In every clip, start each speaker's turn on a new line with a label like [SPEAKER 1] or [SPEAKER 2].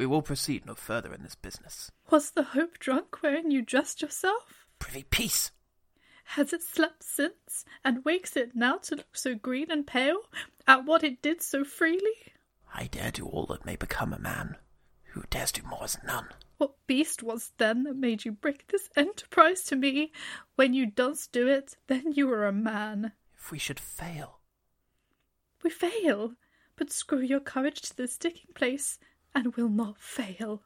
[SPEAKER 1] We will proceed no further in this business.
[SPEAKER 2] Was the hope drunk wherein you dressed yourself?
[SPEAKER 1] Privy peace!
[SPEAKER 2] Has it slept since, and wakes it now to look so green and pale at what it did so freely?
[SPEAKER 1] I dare do all that may become a man. Who dares do more is none.
[SPEAKER 2] What beast was then that made you break this enterprise to me? When you dost do it, then you are a man.
[SPEAKER 1] If we should fail,
[SPEAKER 2] We fail, but screw your courage to the sticking place, and we'll not fail.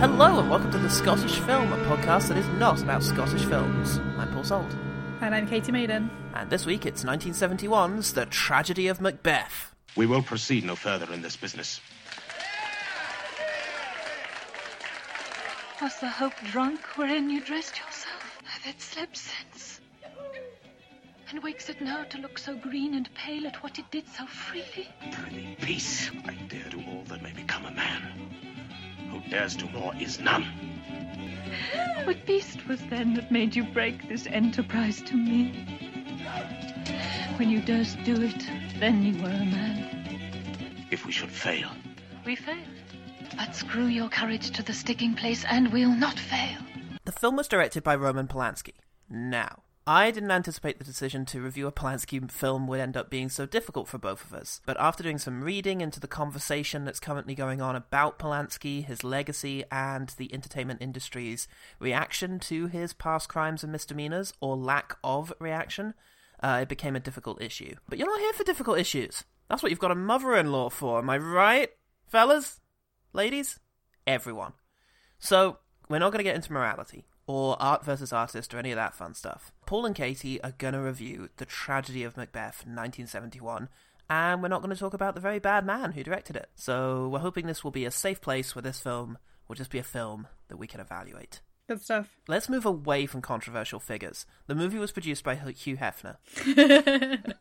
[SPEAKER 1] Hello and welcome to the Scottish Film, a podcast that is not about Scottish films. I'm Paul Salt,
[SPEAKER 2] And I'm Katy Maiden.
[SPEAKER 1] and this week it's 1971's The Tragedy of Macbeth.
[SPEAKER 3] We will proceed no further in this business.
[SPEAKER 4] Was the hope drunk wherein you dressed yourself? Hath it slept since? And wakes it now to look so green and pale at what it did so freely?
[SPEAKER 3] Prithee, peace. I dare do all that may become a man. Who dares do more is none.
[SPEAKER 4] What beast was then that made you break this enterprise to me? When you durst do it, then you were a man.
[SPEAKER 3] If we should fail,
[SPEAKER 4] We failed. But screw your courage to the sticking place, and we'll not fail.
[SPEAKER 1] The film was directed by Roman Polanski. Now, I didn't anticipate the decision to review a Polanski film would end up being so difficult for both of us, but after doing some reading into the conversation that's currently going on about Polanski, his legacy, and the entertainment industry's reaction to his past crimes and misdemeanors, or lack of reaction, uh, it became a difficult issue. But you're not here for difficult issues. That's what you've got a mother in law for, am I right? Fellas? Ladies? Everyone. So, we're not going to get into morality or art versus artist or any of that fun stuff. Paul and Katy are going to review The Tragedy of Macbeth 1971, and we're not going to talk about the very bad man who directed it. So, we're hoping this will be a safe place where this film will just be a film that we can evaluate.
[SPEAKER 2] Good stuff.
[SPEAKER 1] Let's move away from controversial figures. The movie was produced by Hugh Hefner.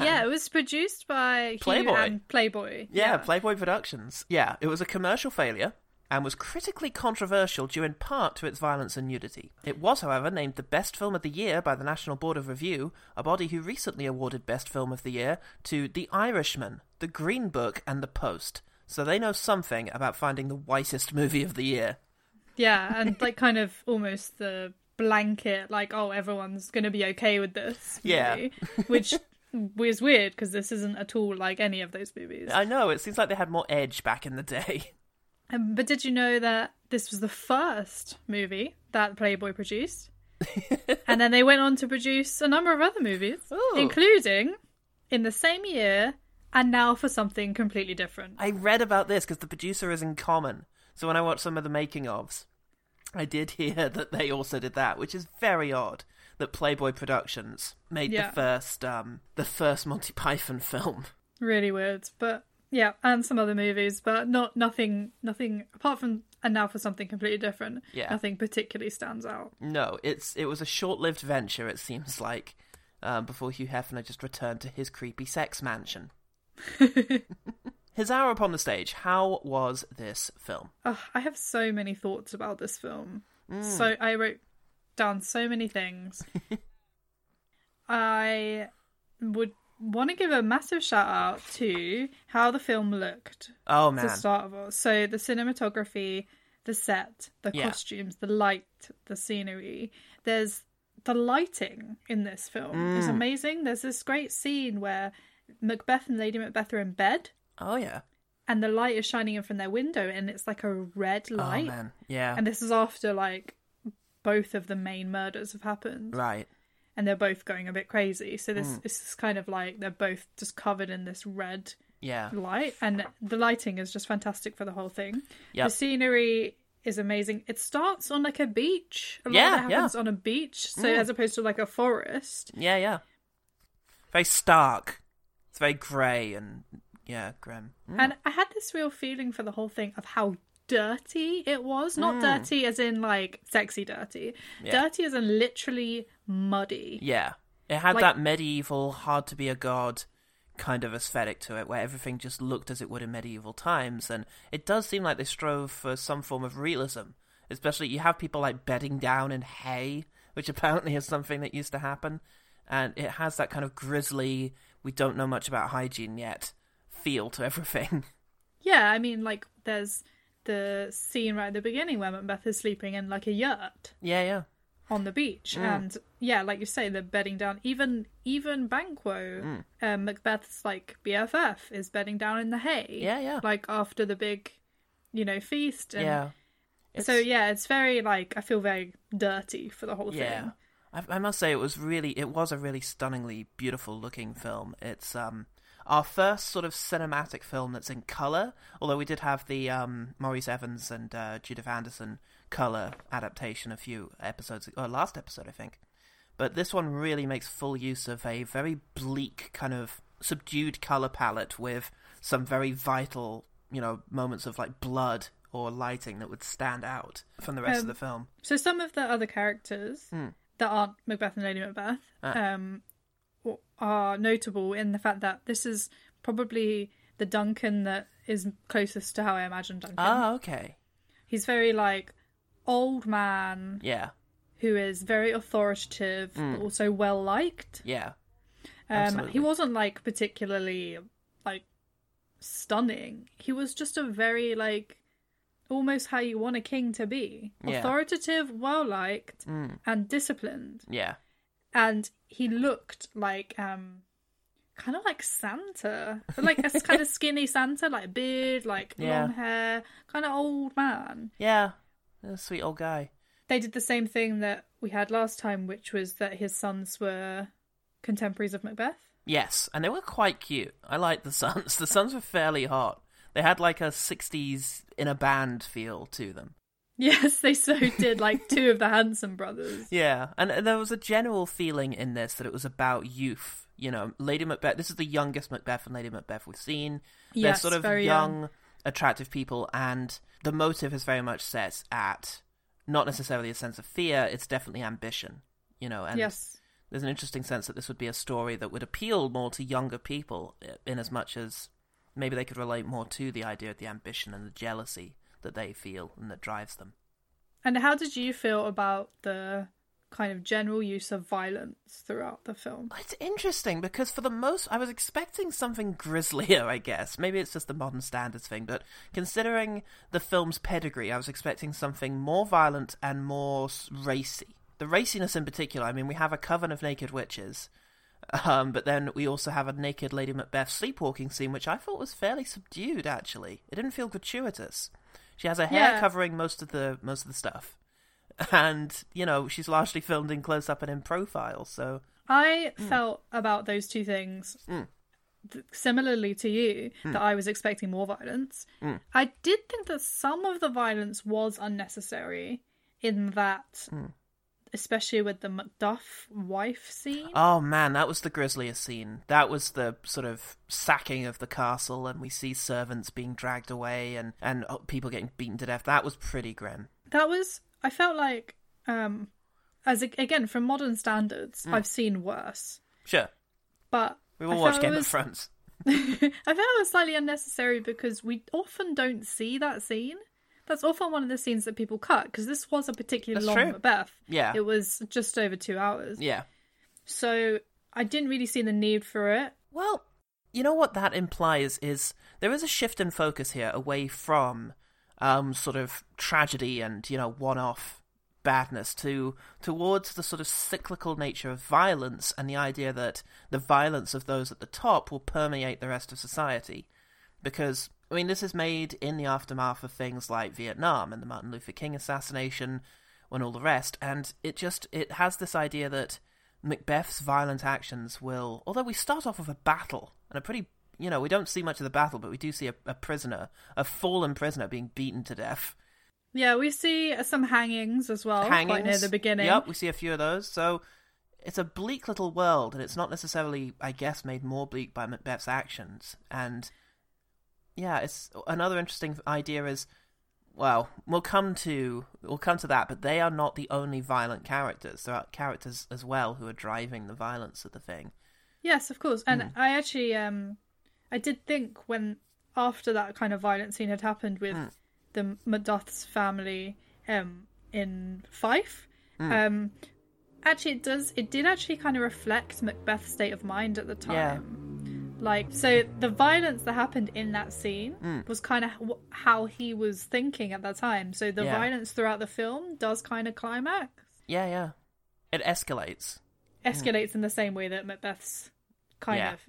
[SPEAKER 2] yeah, it was produced by Hugh
[SPEAKER 1] Playboy.
[SPEAKER 2] and Playboy.
[SPEAKER 1] Yeah, Playboy Productions. Yeah, it was a commercial failure and was critically controversial due in part to its violence and nudity. It was, however, named the Best Film of the Year by the National Board of Review, a body who recently awarded Best Film of the Year to The Irishman, The Green Book, and The Post. So they know something about finding the whitest movie of the year.
[SPEAKER 2] Yeah, and like kind of almost the blanket, like, oh, everyone's going to be okay with this.
[SPEAKER 1] Yeah.
[SPEAKER 2] which was weird because this isn't at all like any of those movies.
[SPEAKER 1] I know, it seems like they had more edge back in the day.
[SPEAKER 2] Um, but did you know that this was the first movie that Playboy produced? and then they went on to produce a number of other movies,
[SPEAKER 1] Ooh.
[SPEAKER 2] including in the same year and now for something completely different.
[SPEAKER 1] I read about this because the producer is in common. So when I watched some of the making ofs, I did hear that they also did that, which is very odd. That Playboy Productions made
[SPEAKER 2] Yeah.
[SPEAKER 1] the first, um, the first Monty Python film.
[SPEAKER 2] Really weird, but yeah, and some other movies, but not nothing, nothing apart from and now for something completely different.
[SPEAKER 1] Yeah.
[SPEAKER 2] nothing particularly stands out.
[SPEAKER 1] No, it's it was a short-lived venture. It seems like um, before Hugh Hefner just returned to his creepy sex mansion. his hour upon the stage. How was this film?
[SPEAKER 2] Ugh, I have so many thoughts about this film.
[SPEAKER 1] Mm.
[SPEAKER 2] So I wrote down so many things. I would want to give a massive shout out to how the film looked
[SPEAKER 1] Oh man!
[SPEAKER 2] to start of all. So the cinematography, the set, the
[SPEAKER 1] Yeah.
[SPEAKER 2] costumes, the light, the scenery. There's the lighting in this film is
[SPEAKER 1] Mm.
[SPEAKER 2] amazing. There's this great scene where Macbeth and Lady Macbeth are in bed
[SPEAKER 1] oh yeah,
[SPEAKER 2] and the light is shining in from their window and it's like a red
[SPEAKER 1] oh
[SPEAKER 2] light.
[SPEAKER 1] man, yeah,
[SPEAKER 2] And this is after like both of the main murders have happened
[SPEAKER 1] right.
[SPEAKER 2] and they're both going a bit crazy. So this
[SPEAKER 1] Mm.
[SPEAKER 2] this is kind of like they're both just covered in this red
[SPEAKER 1] Yeah,
[SPEAKER 2] light and the lighting is just fantastic for the whole thing.
[SPEAKER 1] Yep.
[SPEAKER 2] The scenery is amazing. It starts on like a beach. A lot
[SPEAKER 1] Yeah,
[SPEAKER 2] of it happens on a beach, so
[SPEAKER 1] Mm.
[SPEAKER 2] as opposed to like a forest.
[SPEAKER 1] yeah, yeah. Very stark. It's very grey and yeah, grim. Mm.
[SPEAKER 2] And I had this real feeling for the whole thing of how dirty it was. Not
[SPEAKER 1] Mm.
[SPEAKER 2] dirty as in like sexy dirty.
[SPEAKER 1] Yeah.
[SPEAKER 2] Dirty as in literally muddy.
[SPEAKER 1] Yeah. It had
[SPEAKER 2] Like-
[SPEAKER 1] that medieval, hard to be a god kind of aesthetic to it, where everything just looked as it would in medieval times, and it does seem like they strove for some form of realism. Especially, you have people like bedding down in hay, which apparently is something that used to happen, and it has that kind of grisly, we don't know much about hygiene yet feel to everything.
[SPEAKER 2] Yeah, I mean, like, there's the scene right at the beginning where Macbeth is sleeping in like a yurt
[SPEAKER 1] yeah, yeah.
[SPEAKER 2] on the beach,
[SPEAKER 1] Mm.
[SPEAKER 2] and yeah, like you say, they're bedding down. Even even Banquo,
[SPEAKER 1] Mm.
[SPEAKER 2] um, Macbeth's like BFF, is bedding down in the hay.
[SPEAKER 1] Yeah, yeah.
[SPEAKER 2] Like after the big, you know, feast. And
[SPEAKER 1] yeah.
[SPEAKER 2] So yeah, it's very like I feel very dirty for the whole
[SPEAKER 1] Yeah.
[SPEAKER 2] thing.
[SPEAKER 1] I, I must say it was really it was a really stunningly beautiful looking film. It's um our first sort of cinematic film that's in color, although we did have the um Maurice Evans and uh, Judith Anderson color adaptation a few episodes or last episode I think. But this one really makes full use of a very bleak kind of subdued color palette with some very vital, you know, moments of like blood or lighting that would stand out from the rest
[SPEAKER 2] Um,
[SPEAKER 1] of the film.
[SPEAKER 2] So some of the other characters
[SPEAKER 1] Hmm.
[SPEAKER 2] that aren't Macbeth and Lady Macbeth
[SPEAKER 1] Ah.
[SPEAKER 2] um, are notable in the fact that this is probably the Duncan that is closest to how I imagine Duncan.
[SPEAKER 1] Ah, okay.
[SPEAKER 2] He's very like old man
[SPEAKER 1] Yeah.
[SPEAKER 2] who is very authoritative but also well liked.
[SPEAKER 1] Yeah.
[SPEAKER 2] Um, he wasn't like particularly like stunning. He was just a very like almost how you want a king to be.
[SPEAKER 1] Yeah.
[SPEAKER 2] Authoritative, well liked,
[SPEAKER 1] Mm.
[SPEAKER 2] and disciplined.
[SPEAKER 1] Yeah.
[SPEAKER 2] And he looked like um kind of like Santa. But, like a kind of skinny Santa, like beard, like
[SPEAKER 1] Yeah.
[SPEAKER 2] long hair, kind of old man.
[SPEAKER 1] Yeah. A sweet old guy.
[SPEAKER 2] They did the same thing that we had last time, which was that his sons were contemporaries of Macbeth.
[SPEAKER 1] Yes, and they were quite cute. I liked the sons. The sons were fairly hot. They had like a 60s in a band feel to them.
[SPEAKER 2] Yes, they so did, like two of the Hanson brothers.
[SPEAKER 1] Yeah, and, there was a general feeling in this that it was about youth. You know, Lady Macbeth, this is the youngest Macbeth and Lady Macbeth we've seen. They're
[SPEAKER 2] Yes,
[SPEAKER 1] sort of
[SPEAKER 2] very
[SPEAKER 1] young,
[SPEAKER 2] young.
[SPEAKER 1] attractive people, and the motive is very much set at not necessarily a sense of fear, it's definitely ambition. You know, and
[SPEAKER 2] yes.
[SPEAKER 1] there's an interesting sense that this would be a story that would appeal more to younger people, in as much as maybe they could relate more to the idea of the ambition and the jealousy that they feel and that drives them.
[SPEAKER 2] And how did you feel about the kind of general use of violence throughout the film?
[SPEAKER 1] It's interesting because for the most, I was expecting something grislier. I guess maybe it's just the modern standards thing, but considering the film's pedigree, I was expecting something more violent and more racy. The raciness in particular. I mean, we have a coven of naked witches, um, but then we also have a naked Lady Macbeth sleepwalking scene, which I thought was fairly subdued. Actually, it didn't feel gratuitous. She has her hair
[SPEAKER 2] Yeah.
[SPEAKER 1] covering most of the most of the stuff, and you know she's largely filmed in close up and in profile. So
[SPEAKER 2] I hmm. felt about those two things
[SPEAKER 1] Mm.
[SPEAKER 2] th- similarly to you hmm. that I was expecting more violence. Hmm. I did think that some of the violence was unnecessary in that, especially with the Macduff wife scene.
[SPEAKER 1] Oh man, that was the grisliest scene. That was the sort of sacking of the castle, and we see servants being dragged away and and uh, people getting beaten to death. That was pretty grim.
[SPEAKER 2] that was I felt like um as a, again from modern standards I've seen worse
[SPEAKER 1] Sure,
[SPEAKER 2] but
[SPEAKER 1] we
[SPEAKER 2] I
[SPEAKER 1] will watch Game
[SPEAKER 2] it
[SPEAKER 1] of Thrones.
[SPEAKER 2] I felt it was slightly unnecessary because we often don't see that scene that's often one of the scenes that people cut because this was a particularly
[SPEAKER 1] That's
[SPEAKER 2] long
[SPEAKER 1] true.
[SPEAKER 2] Macbeth
[SPEAKER 1] Yeah,
[SPEAKER 2] it was just over two hours
[SPEAKER 1] yeah.
[SPEAKER 2] so I didn't really see the need for it
[SPEAKER 1] Well, you know what that implies is there is a shift in focus here away from um, sort of tragedy and you know one-off badness to towards the sort of cyclical nature of violence and the idea that the violence of those at the top will permeate the rest of society. Because I mean, this is made in the aftermath of things like Vietnam and the Martin Luther King assassination and all the rest, and it just it has this idea that Macbeth's violent actions will, although we start off with a battle and a pretty, you know, we don't see much of the battle, but we do see a, a prisoner, a fallen prisoner being beaten to death.
[SPEAKER 2] yeah we see some hangings as well
[SPEAKER 1] Hangings.
[SPEAKER 2] quite near the beginning
[SPEAKER 1] Yep, we see a few of those. So it's a bleak little world, and it's not necessarily, I guess, made more bleak by Macbeth's actions. And yeah, it's another interesting idea is, well, we'll come to we'll come to that, but they are not the only violent characters. There are characters as well who are driving the violence of the thing.
[SPEAKER 2] Yes, of course. And
[SPEAKER 1] Hmm.
[SPEAKER 2] I actually, um, I did think when after that kind of violent scene had happened with
[SPEAKER 1] Hmm.
[SPEAKER 2] the Macduff's family, um, in Fife,
[SPEAKER 1] Hmm.
[SPEAKER 2] um, actually it does. It did actually kind of reflect Macbeth's state of mind at the time. Yeah. Like, so the violence that happened in that scene
[SPEAKER 1] Hmm.
[SPEAKER 2] was kind of how he was thinking at that time. So the
[SPEAKER 1] Yeah.
[SPEAKER 2] violence throughout the film does kind of climax
[SPEAKER 1] Yeah, yeah. It escalates.
[SPEAKER 2] escalates in the same way that Macbeth's kind
[SPEAKER 1] Yeah.
[SPEAKER 2] of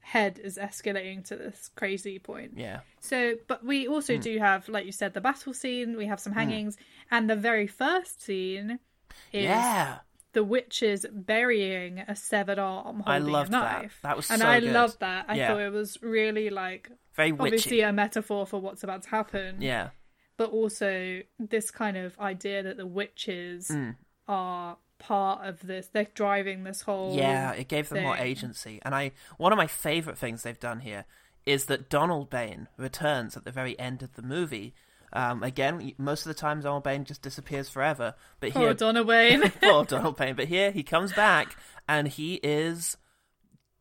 [SPEAKER 2] head is escalating to this crazy point.
[SPEAKER 1] Yeah.
[SPEAKER 2] So, but we also
[SPEAKER 1] Hmm.
[SPEAKER 2] do have, like you said, the battle scene. We have some hangings, and the very first scene is
[SPEAKER 1] Yeah.
[SPEAKER 2] The witches burying a severed arm
[SPEAKER 1] I
[SPEAKER 2] holding a
[SPEAKER 1] loved that.
[SPEAKER 2] knife.
[SPEAKER 1] That That was
[SPEAKER 2] and
[SPEAKER 1] so
[SPEAKER 2] I
[SPEAKER 1] good.
[SPEAKER 2] loved that. I
[SPEAKER 1] Yeah.
[SPEAKER 2] thought it was really like
[SPEAKER 1] Very
[SPEAKER 2] obviously a metaphor for what's about to happen.
[SPEAKER 1] Yeah.
[SPEAKER 2] but also this kind of idea that the witches
[SPEAKER 1] Hmm.
[SPEAKER 2] are part of this. They're driving this whole
[SPEAKER 1] Yeah, it gave them more agency. And I one of my favorite things they've done here is that Donalbain returns at the very end of the movie. Um, again, most of the time Donalbain just disappears forever, but
[SPEAKER 2] Poor
[SPEAKER 1] here
[SPEAKER 2] Donna Wayne.
[SPEAKER 1] poor Donalbain. But here he comes back and he is,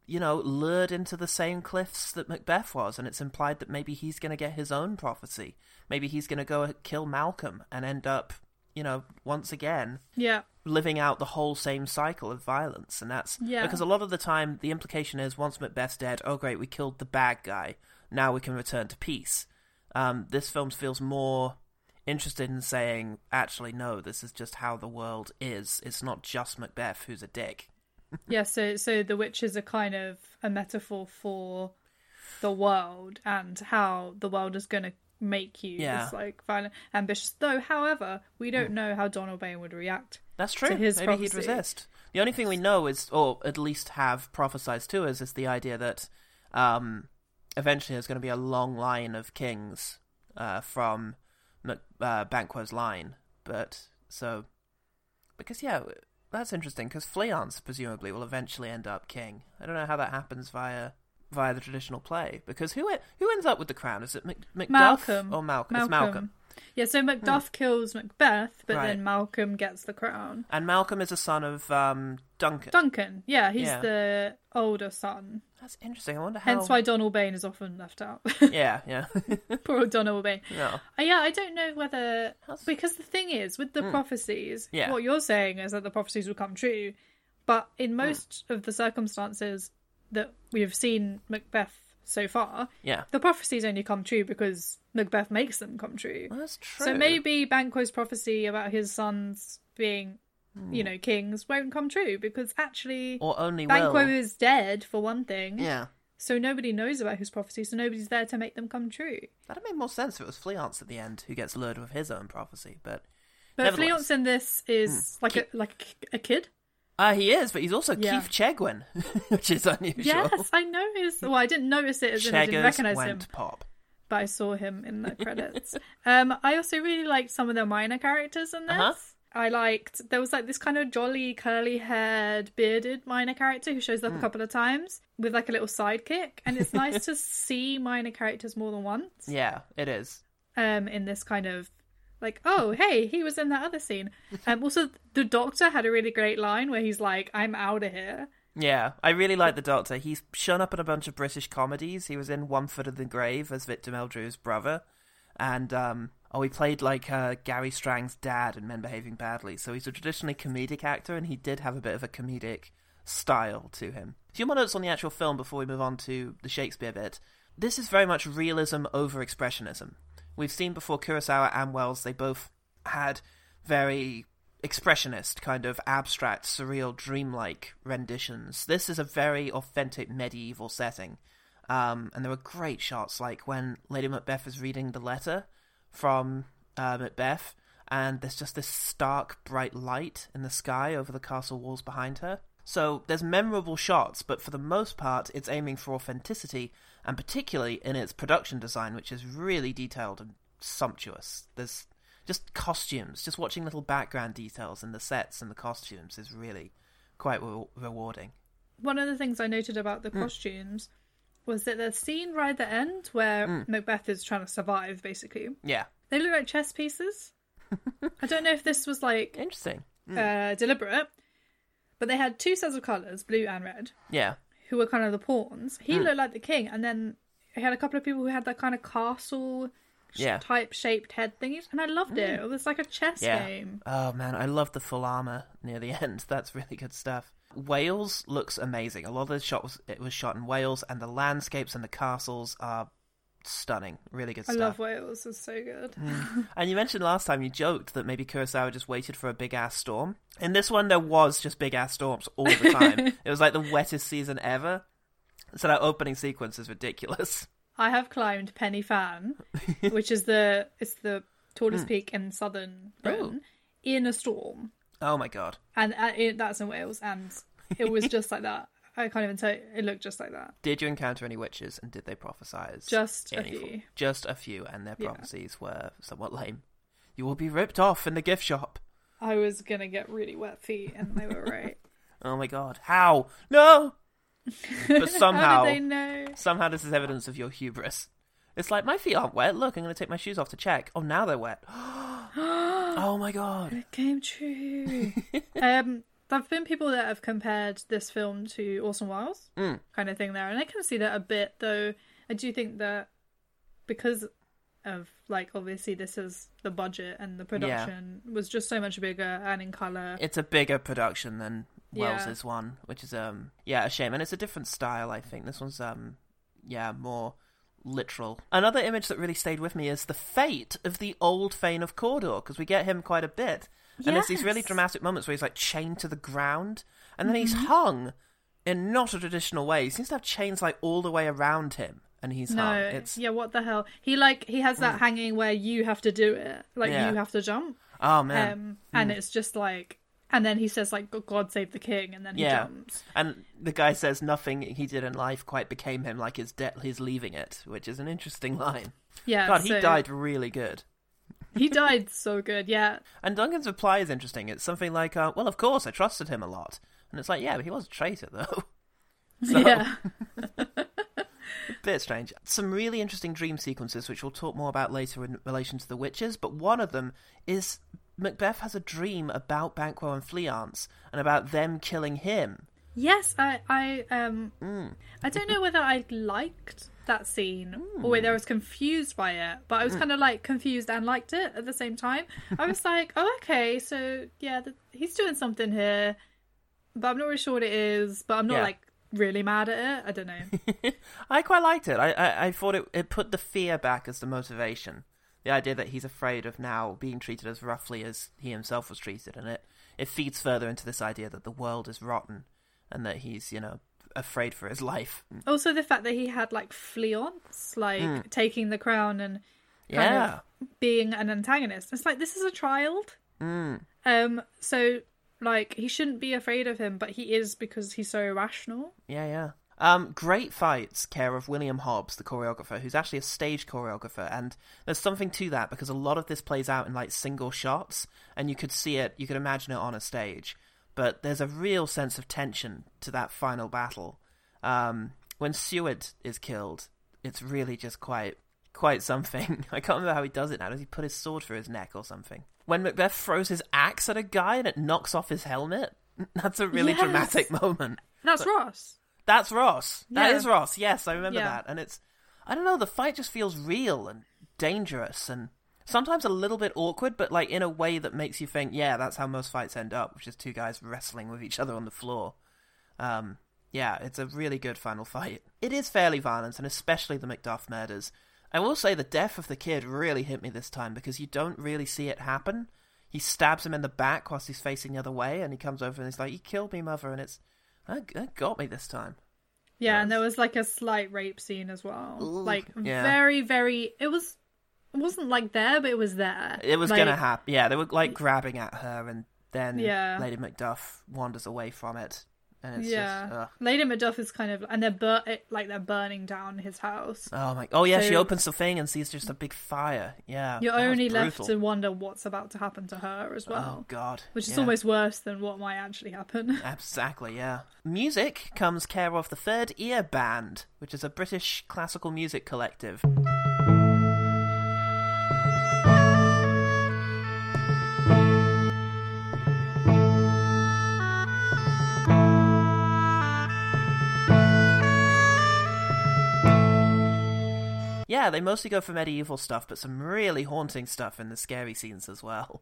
[SPEAKER 1] you know, lured into the same cliffs that Macbeth was, and it's implied that maybe he's going to get his own prophecy. Maybe he's going to go kill Malcolm and end up, you know, once again
[SPEAKER 2] yeah.
[SPEAKER 1] living out the whole same cycle of violence and that's
[SPEAKER 2] Yeah.
[SPEAKER 1] because a lot of the time the implication is once macbeth's dead oh great we killed the bad guy now we can return to peace um, this film feels more interested in saying actually no this is just how the world is it's not just macbeth who's a dick
[SPEAKER 2] Yeah, so so the witches are kind of a metaphor for the world and how the world is going to make you
[SPEAKER 1] Yeah.
[SPEAKER 2] this like violent, ambitious. Though, however, we don't know how Donalbain would react.
[SPEAKER 1] that's true
[SPEAKER 2] To his
[SPEAKER 1] maybe he'd resist the only thing we know is or at least have prophesized to us is the idea that um, eventually there's going to be a long line of kings uh, from uh, Banquo's line. But so, because yeah, that's interesting. Because Fleance presumably will eventually end up king. I don't know how that happens via via the traditional play. Because who who ends up with the crown? Is it Mac- Macduff
[SPEAKER 2] Malcolm
[SPEAKER 1] or Malcolm? It's Malcolm.
[SPEAKER 2] Yeah, so Macduff kills Macbeth, but
[SPEAKER 1] Hmm. Right.
[SPEAKER 2] then Malcolm gets the crown.
[SPEAKER 1] And Malcolm is a son of um, Duncan.
[SPEAKER 2] Duncan, yeah, he's
[SPEAKER 1] Yeah.
[SPEAKER 2] the older son.
[SPEAKER 1] That's interesting. I wonder how.
[SPEAKER 2] Hence why Donalbain is often left out.
[SPEAKER 1] Yeah, yeah.
[SPEAKER 2] Poor old Donalbain.
[SPEAKER 1] no.
[SPEAKER 2] Uh, yeah, I don't know whether
[SPEAKER 1] How's-
[SPEAKER 2] because the thing is with the prophecies,
[SPEAKER 1] Hmm. Yeah.
[SPEAKER 2] what you're saying is that the prophecies will come true, but in most of the circumstances that we have seen Macbeth so far,
[SPEAKER 1] Yeah.
[SPEAKER 2] the prophecies only come true because Macbeth makes them come true.
[SPEAKER 1] Well, that's true.
[SPEAKER 2] So maybe Banquo's prophecy about his sons being,
[SPEAKER 1] Hmm.
[SPEAKER 2] you know, kings won't come true because actually
[SPEAKER 1] Or only
[SPEAKER 2] Banquo
[SPEAKER 1] will.
[SPEAKER 2] is dead for one thing.
[SPEAKER 1] Yeah.
[SPEAKER 2] So nobody knows about his prophecy, so nobody's there to make them come true.
[SPEAKER 1] That'd make more sense if it was Fleance at the end who gets lured with his own prophecy, but
[SPEAKER 2] But Fleance in this is like a like a kid.
[SPEAKER 1] Uh, he is, but he's also
[SPEAKER 2] Yeah.
[SPEAKER 1] Keith Chegwin, which is unusual.
[SPEAKER 2] Yes, I noticed. Well, I didn't notice it as in I didn't recognize him,
[SPEAKER 1] pop.
[SPEAKER 2] but I saw him in the credits. um, I also really liked some of the minor characters in this.
[SPEAKER 1] Uh-huh.
[SPEAKER 2] I liked there was like this kind of jolly, curly-haired, bearded minor character who shows up a
[SPEAKER 1] Hmm.
[SPEAKER 2] couple of times with like a little sidekick, and it's nice to see minor characters more than once.
[SPEAKER 1] Yeah, it is.
[SPEAKER 2] um in this kind of like oh hey he was in that other scene um also the doctor had a really great line where he's like i'm out of here
[SPEAKER 1] Yeah, I really like the Doctor. He's shown up in a bunch of British comedies. He was in One Foot in the Grave as Victor Meldrew's brother, and um, oh, he played like uh, Gary Strang's dad in Men Behaving Badly. So he's a traditionally comedic actor, and he did have a bit of a comedic style to him. A few more notes on the actual film before we move on to the Shakespeare bit. This is very much realism over expressionism. We've seen before Kurosawa and Welles; they both had very expressionist, kind of abstract, surreal, dreamlike renditions. This is a very authentic medieval setting. Um, and there were great shots, like when Lady Macbeth is reading the letter from uh, Macbeth, and there's just this stark, bright light in the sky over the castle walls behind her. So there's memorable shots, but for the most part, it's aiming for authenticity, and particularly in its production design, which is really detailed and sumptuous. There's just costumes, just watching little background details in the sets and the costumes is really quite re- rewarding.
[SPEAKER 2] one of the things i noted about the
[SPEAKER 1] Hmm.
[SPEAKER 2] costumes was that the scene right at the end where
[SPEAKER 1] Hmm.
[SPEAKER 2] macbeth is trying to survive basically
[SPEAKER 1] Yeah,
[SPEAKER 2] they look like chess pieces i don't know if this was like
[SPEAKER 1] interesting.
[SPEAKER 2] uh, deliberate but they had two sets of colors blue and red
[SPEAKER 1] Yeah,
[SPEAKER 2] who were kind of the pawns. He
[SPEAKER 1] Hmm.
[SPEAKER 2] looked like the king, and then he had a couple of people who had that kind of castle
[SPEAKER 1] Yeah.
[SPEAKER 2] type shaped head thingies, and I loved it. It was like a chess
[SPEAKER 1] Yeah.
[SPEAKER 2] game.
[SPEAKER 1] Oh man, I love the full armor near the end. That's really good stuff. Wales looks amazing. A lot of the shots it was shot in Wales, and the landscapes and the castles are stunning. Really good
[SPEAKER 2] I
[SPEAKER 1] stuff.
[SPEAKER 2] love Wales. It's so good.
[SPEAKER 1] And you mentioned last time you joked that maybe Kurosawa just waited for a big ass storm. In this one, there was just big ass storms all the time. it was like the wettest season ever. So that opening sequence is ridiculous.
[SPEAKER 2] I have climbed Pen y Fan, which is the it's the tallest peak in southern Britain, in a storm,
[SPEAKER 1] Oh my god.
[SPEAKER 2] and uh, it, that's in Wales, and it was just like that. I can't even tell. You, it looked just like that.
[SPEAKER 1] Did you encounter any witches and did they prophesize?
[SPEAKER 2] Just a
[SPEAKER 1] any form?
[SPEAKER 2] few.
[SPEAKER 1] Just a few, and their
[SPEAKER 2] Yeah.
[SPEAKER 1] prophecies were somewhat lame. You will be ripped off in the gift shop.
[SPEAKER 2] I was gonna get really wet feet, and they were right.
[SPEAKER 1] Oh my god. How? No! But somehow,
[SPEAKER 2] they know?
[SPEAKER 1] somehow this is evidence of your hubris. It's like, my feet aren't wet. Look, I'm going to take my shoes off to check. Oh, now they're wet. oh my god.
[SPEAKER 2] It came true. um, there've been people that have compared this film to Orson Welles,
[SPEAKER 1] Mm.
[SPEAKER 2] kind of thing there, and I can see that a bit. Though I do think that because of like obviously this is the budget and the production was just so much bigger and in color.
[SPEAKER 1] It's a bigger production than
[SPEAKER 2] Yeah.
[SPEAKER 1] Welles's one, which is um yeah a shame, and it's a different style. I think this one's um yeah more literal. Another image that really stayed with me is the fate of the old Thane of Cawdor because we get him quite a bit, and there's these really dramatic moments where he's like chained to the ground, and then he's
[SPEAKER 2] Mm-hmm.
[SPEAKER 1] hung in not a traditional way. He seems to have chains like all the way around him, and he's
[SPEAKER 2] no,
[SPEAKER 1] hung. It's
[SPEAKER 2] yeah, what the hell? He like he has that hanging where you have to do it, like
[SPEAKER 1] Yeah.
[SPEAKER 2] you have to jump,
[SPEAKER 1] oh man.
[SPEAKER 2] um, and it's just like, and then he says like "God save the king," and then he
[SPEAKER 1] Yeah.
[SPEAKER 2] jumps.
[SPEAKER 1] And the guy says nothing he did in life quite became him like his debt his leaving it, which is an interesting line.
[SPEAKER 2] Yeah,
[SPEAKER 1] God, he died really good.
[SPEAKER 2] He died so good. Yeah,
[SPEAKER 1] And Duncan's reply is interesting. It's something like, uh, "Well, of course, I trusted him a lot," and it's like, "Yeah, but he was a traitor, though." So,
[SPEAKER 2] yeah.
[SPEAKER 1] bit strange. Some really interesting dream sequences, which we'll talk more about later in relation to the witches. But one of them is Macbeth has a dream about Banquo and Fleance and about them killing him.
[SPEAKER 2] Yes, I, I, um,
[SPEAKER 1] Mm.
[SPEAKER 2] I don't know whether I liked that scene or whether I was confused by it, but I was kind of like confused and liked it at the same time. I was like, oh, okay, so yeah, th- he's doing something here, but I'm not really sure what it is. But I'm not
[SPEAKER 1] Yeah.
[SPEAKER 2] like really mad at it. I don't know.
[SPEAKER 1] I quite liked it. I, I, I thought it, it put the fear back as the motivation. The idea that he's afraid of now being treated as roughly as he himself was treated, and it, it feeds further into this idea that the world is rotten and that he's, you know, afraid for his life.
[SPEAKER 2] also, the fact that he had like Fleance, like taking the crown and.
[SPEAKER 1] Yeah.
[SPEAKER 2] being an antagonist. It's like this is a child.
[SPEAKER 1] Mm.
[SPEAKER 2] Um, so like he shouldn't be afraid of him, but he is because he's so irrational.
[SPEAKER 1] Yeah, yeah. Um, great fights, care of William Hobbs, the choreographer, who's actually a stage choreographer, and there's something to that because a lot of this plays out in like single shots, and you could see it, you could imagine it on a stage. But there's a real sense of tension to that final battle. Um, when Seward is killed, it's really just quite, quite something. I can't remember how he does it now. Does he put his sword through his neck or something? When Macbeth throws his axe at a guy and it knocks off his helmet, that's a really
[SPEAKER 2] Yes.
[SPEAKER 1] dramatic moment.
[SPEAKER 2] That's Ross.
[SPEAKER 1] That's Ross. That
[SPEAKER 2] Yeah.
[SPEAKER 1] is Ross. Yes, I remember
[SPEAKER 2] Yeah.
[SPEAKER 1] that. And it's, I don't know, the fight just feels real and dangerous and sometimes a little bit awkward, but like in a way that makes you think, yeah, that's how most fights end up, which is two guys wrestling with each other on the floor. Um, yeah, it's a really good final fight. It is fairly violent, and especially the Macduff murders. I will say the death of the kid really hit me this time because you don't really see it happen. He stabs him in the back whilst he's facing the other way, and he comes over and he's like, "You killed me, mother," and it's that, got me this time.
[SPEAKER 2] Yeah, and there was like a slight rape scene as well.
[SPEAKER 1] Ooh,
[SPEAKER 2] like
[SPEAKER 1] yeah.
[SPEAKER 2] very, very. It was. It wasn't like there, but it was there.
[SPEAKER 1] It was
[SPEAKER 2] Like,
[SPEAKER 1] gonna happen. Yeah, they were like grabbing at her, and then
[SPEAKER 2] Yeah.
[SPEAKER 1] Lady Macduff wanders away from it, and it's
[SPEAKER 2] yeah,
[SPEAKER 1] just. Ugh.
[SPEAKER 2] Lady Macduff is kind of, and they're bur- it, like they're burning down his house.
[SPEAKER 1] Oh my! Oh yeah, she opens the thing and sees just a big fire. Yeah,
[SPEAKER 2] You're only left to wonder what's about to happen to her as well,
[SPEAKER 1] Oh god,
[SPEAKER 2] which is
[SPEAKER 1] yeah.
[SPEAKER 2] almost worse than what might actually happen.
[SPEAKER 1] Exactly, yeah. Music comes care of the Third Ear Band, which is a British classical music collective. They mostly go for medieval stuff, but some really haunting stuff in the scary scenes as well.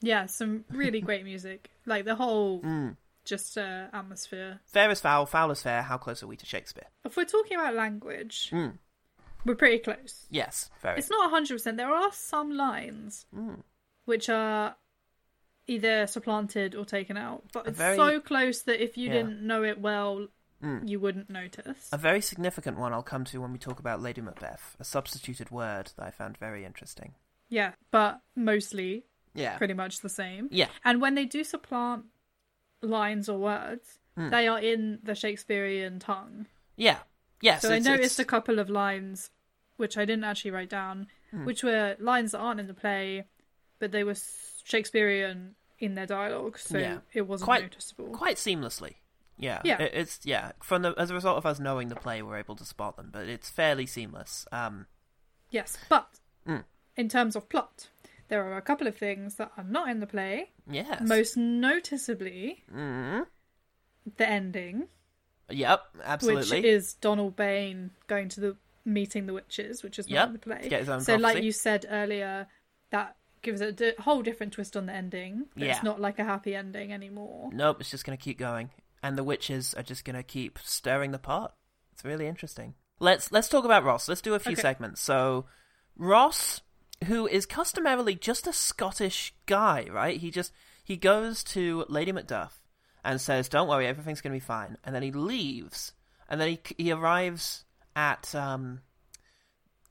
[SPEAKER 2] Yeah, some really great music. Like the whole
[SPEAKER 1] Mm.
[SPEAKER 2] just uh, atmosphere.
[SPEAKER 1] Fair is foul, foul is fair. How close are we to Shakespeare?
[SPEAKER 2] If we're talking about language,
[SPEAKER 1] Mm.
[SPEAKER 2] we're pretty close.
[SPEAKER 1] Yes, very.
[SPEAKER 2] It's not 100%. There are some lines
[SPEAKER 1] Mm.
[SPEAKER 2] Which are either supplanted or taken out, but
[SPEAKER 1] A
[SPEAKER 2] it's
[SPEAKER 1] very-
[SPEAKER 2] so close that if you
[SPEAKER 1] Yeah.
[SPEAKER 2] didn't know it well,
[SPEAKER 1] Mm.
[SPEAKER 2] you wouldn't notice.
[SPEAKER 1] A very significant one I'll come to when we talk about Lady Macbeth, a substituted word that I found very interesting.
[SPEAKER 2] Yeah, but mostly
[SPEAKER 1] Yeah.
[SPEAKER 2] pretty much the same.
[SPEAKER 1] Yeah.
[SPEAKER 2] And when they do supplant lines or words,
[SPEAKER 1] Hmm.
[SPEAKER 2] they are in the Shakespearean tongue.
[SPEAKER 1] Yeah. Yes.
[SPEAKER 2] so I noticed
[SPEAKER 1] it's-
[SPEAKER 2] a couple of lines which I didn't actually write down,
[SPEAKER 1] Hmm.
[SPEAKER 2] which were lines that aren't in the play, but they were Shakespearean in their dialogue, so
[SPEAKER 1] Yeah.
[SPEAKER 2] it wasn't
[SPEAKER 1] Quite-
[SPEAKER 2] noticeable.
[SPEAKER 1] quite seamlessly. Yeah.
[SPEAKER 2] Yeah.
[SPEAKER 1] It- it's yeah. From the as a result of us knowing the play, we're able to spot them, but it's fairly seamless. Um.
[SPEAKER 2] Yes, but
[SPEAKER 1] Mm.
[SPEAKER 2] in terms of plot, there are a couple of things that are not in the play.
[SPEAKER 1] Yes.
[SPEAKER 2] Most noticeably,
[SPEAKER 1] Mm.
[SPEAKER 2] the ending,
[SPEAKER 1] Yep. Absolutely.
[SPEAKER 2] which is Donalbain going to the meeting the witches, which is not
[SPEAKER 1] Yep,
[SPEAKER 2] in the play.
[SPEAKER 1] to get his own
[SPEAKER 2] so, like you said earlier, that gives it a whole different twist on the ending.
[SPEAKER 1] Yeah.
[SPEAKER 2] It's not like a happy ending anymore.
[SPEAKER 1] Nope. It's just going to keep going, and the witches are just going to keep stirring the pot. It's really interesting. Let's let's talk about Ross. Let's do a few
[SPEAKER 2] Okay.
[SPEAKER 1] segments. So, Ross, who is customarily just a Scottish guy, right? He just he goes to Lady Macduff and says, "Don't worry, everything's going to be fine." And then he leaves, and then he he arrives at um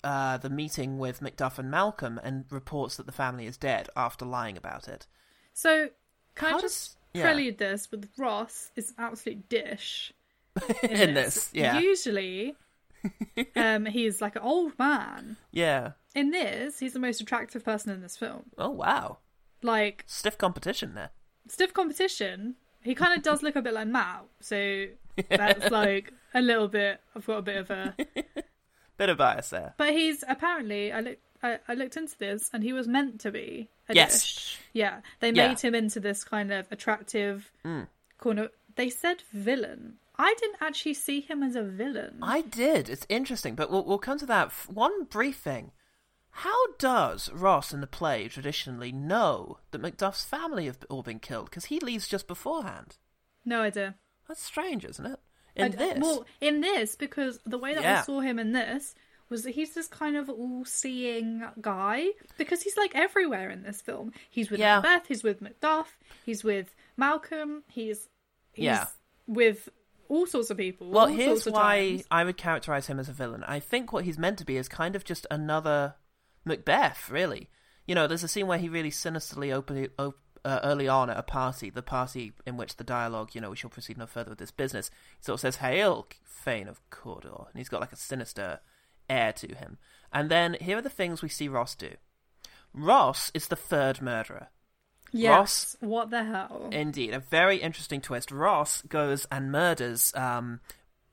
[SPEAKER 1] uh the meeting with Macduff and Malcolm and reports that the family is dead after lying about it.
[SPEAKER 2] So, can
[SPEAKER 1] How
[SPEAKER 2] I just
[SPEAKER 1] does- yeah.
[SPEAKER 2] prelude this with Ross is an absolute dish in,
[SPEAKER 1] In this, yeah.
[SPEAKER 2] Usually, um, he's like an old man.
[SPEAKER 1] Yeah.
[SPEAKER 2] In this, he's the most attractive person in this film.
[SPEAKER 1] Oh wow.
[SPEAKER 2] Like
[SPEAKER 1] Stiff competition there.
[SPEAKER 2] stiff competition. He kind of does look a bit like Matt, so that's like a little bit. I've got a bit of a.
[SPEAKER 1] Bit of bias there.
[SPEAKER 2] But he's apparently I looked I, I looked into this, and he was meant to be a
[SPEAKER 1] Yes.
[SPEAKER 2] dish. Yeah, they
[SPEAKER 1] Yeah.
[SPEAKER 2] made him into this kind of attractive
[SPEAKER 1] Mm.
[SPEAKER 2] corner. They said villain. I didn't actually see him as a villain.
[SPEAKER 1] I did. It's interesting, but we'll, we'll come to that. One brief thing. How does Ross in the play traditionally know that Macduff's family have all been killed? Because he leaves just beforehand.
[SPEAKER 2] No idea.
[SPEAKER 1] That's strange, isn't it?
[SPEAKER 2] I
[SPEAKER 1] In
[SPEAKER 2] d- uh,
[SPEAKER 1] this.
[SPEAKER 2] well, in this, because the way that
[SPEAKER 1] Yeah.
[SPEAKER 2] I saw him in this was that he's this kind of all-seeing guy because he's like everywhere in this film. He's with
[SPEAKER 1] Yeah.
[SPEAKER 2] Macbeth, he's with Macduff, he's with Malcolm, he's, he's
[SPEAKER 1] Yeah.
[SPEAKER 2] with all sorts of people.
[SPEAKER 1] well,
[SPEAKER 2] all
[SPEAKER 1] here's
[SPEAKER 2] sorts of
[SPEAKER 1] why
[SPEAKER 2] times.
[SPEAKER 1] I would characterize him as a villain. I think what he's meant to be is kind of just another Macbeth, really. You know, there's a scene where he really sinisterly openly, op- uh, early on at a party, the party in which the dialogue, you know, we shall proceed no further with this business. He sort of says, "Hail, Thane of Cawdor," and he's got like a sinister air to him. And then here are the things we see Ross do. Ross is the third murderer.
[SPEAKER 2] Yes,
[SPEAKER 1] Ross-
[SPEAKER 2] what the hell?
[SPEAKER 1] Indeed, a very interesting twist. Ross goes and murders um,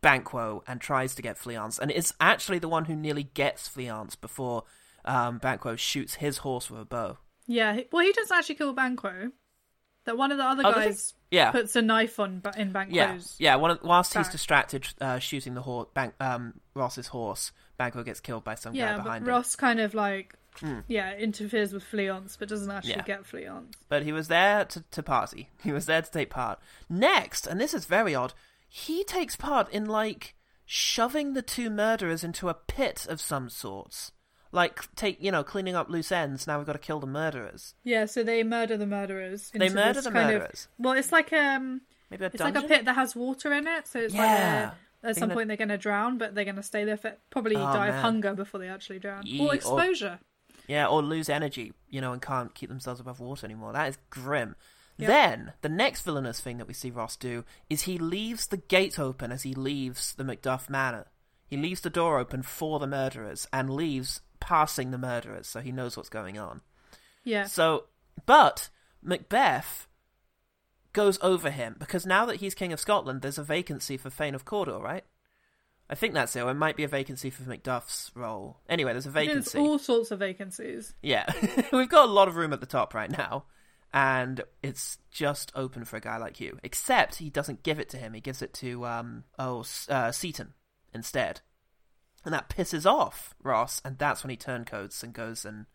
[SPEAKER 1] Banquo and tries to get Fleance, and is actually the one who nearly gets Fleance before um, Banquo shoots his horse with a bow.
[SPEAKER 2] Yeah, well, he doesn't actually kill Banquo. That one of the other
[SPEAKER 1] Oh,
[SPEAKER 2] guys
[SPEAKER 1] Yeah,
[SPEAKER 2] puts a knife on in Banquo's.
[SPEAKER 1] yeah, yeah. One of, whilst he's distracted uh, shooting the horse, um, Ross's horse, Banquo gets killed by some
[SPEAKER 2] Yeah,
[SPEAKER 1] guy
[SPEAKER 2] but
[SPEAKER 1] behind him.
[SPEAKER 2] Ross kind of like,
[SPEAKER 1] Hmm.
[SPEAKER 2] yeah, interferes with Fleance, but doesn't actually
[SPEAKER 1] Yeah.
[SPEAKER 2] get Fleance.
[SPEAKER 1] But he was there to, to party. He was there to take part. Next, and this is very odd, he takes part in like shoving the two murderers into a pit of some sorts. Like take you know cleaning up loose ends. Now we've got to kill the murderers.
[SPEAKER 2] Yeah, so they murder the murderers.
[SPEAKER 1] They murder the murderers.
[SPEAKER 2] Of, well, it's like um,
[SPEAKER 1] Maybe a
[SPEAKER 2] it's
[SPEAKER 1] dungeon.
[SPEAKER 2] like a pit that has water in it. So it's
[SPEAKER 1] Yeah.
[SPEAKER 2] like they're- at some point they're going to drown, but they're going to stay there for probably
[SPEAKER 1] Oh,
[SPEAKER 2] die of hunger before they actually drown
[SPEAKER 1] or-
[SPEAKER 2] or exposure.
[SPEAKER 1] Yeah, or lose energy, you know, and can't keep themselves above water anymore. That is grim.
[SPEAKER 2] Yep.
[SPEAKER 1] Then, the next villainous thing that we see Ross do is he leaves the gate open as he leaves the Macduff Manor. He leaves the door open for the murderers and leaves passing the murderers so he knows what's going on.
[SPEAKER 2] Yeah,
[SPEAKER 1] So, but Macbeth goes over him because now that he's King of Scotland, there's a vacancy for Thane of Cawdor, right? I think that's it. Or it might be a vacancy for Macduff's role. Anyway, there's a
[SPEAKER 2] There's
[SPEAKER 1] vacancy.
[SPEAKER 2] all sorts of vacancies.
[SPEAKER 1] Yeah, we've got a lot of room at the top right now, and it's just open for a guy like you. Except he doesn't give it to him; he gives it to um oh uh, Seyton instead, and that pisses off Ross, and that's when he turncoats and goes and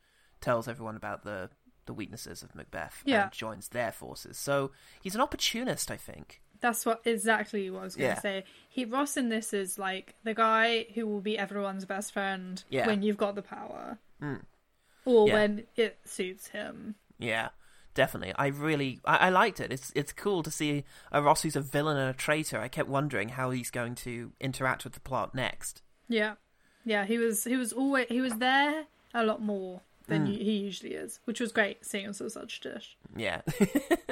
[SPEAKER 1] tells everyone about the the weaknesses of Macbeth
[SPEAKER 2] Yeah.
[SPEAKER 1] and joins their forces. So he's an opportunist, I think.
[SPEAKER 2] That's what exactly what I was going to
[SPEAKER 1] Yeah.
[SPEAKER 2] say. He Ross in this is like the guy who will be everyone's best friend
[SPEAKER 1] Yeah.
[SPEAKER 2] when you've got the power, hmm. or
[SPEAKER 1] Yeah.
[SPEAKER 2] when it suits him.
[SPEAKER 1] Yeah, definitely. I really, I, I liked it. It's it's cool to see a Ross who's a villain and a traitor. I kept wondering how he's going to interact with the plot next.
[SPEAKER 2] Yeah, yeah. He was he was always he was there a lot more than you, he usually is, which was great seeing him a such a dish.
[SPEAKER 1] Yeah.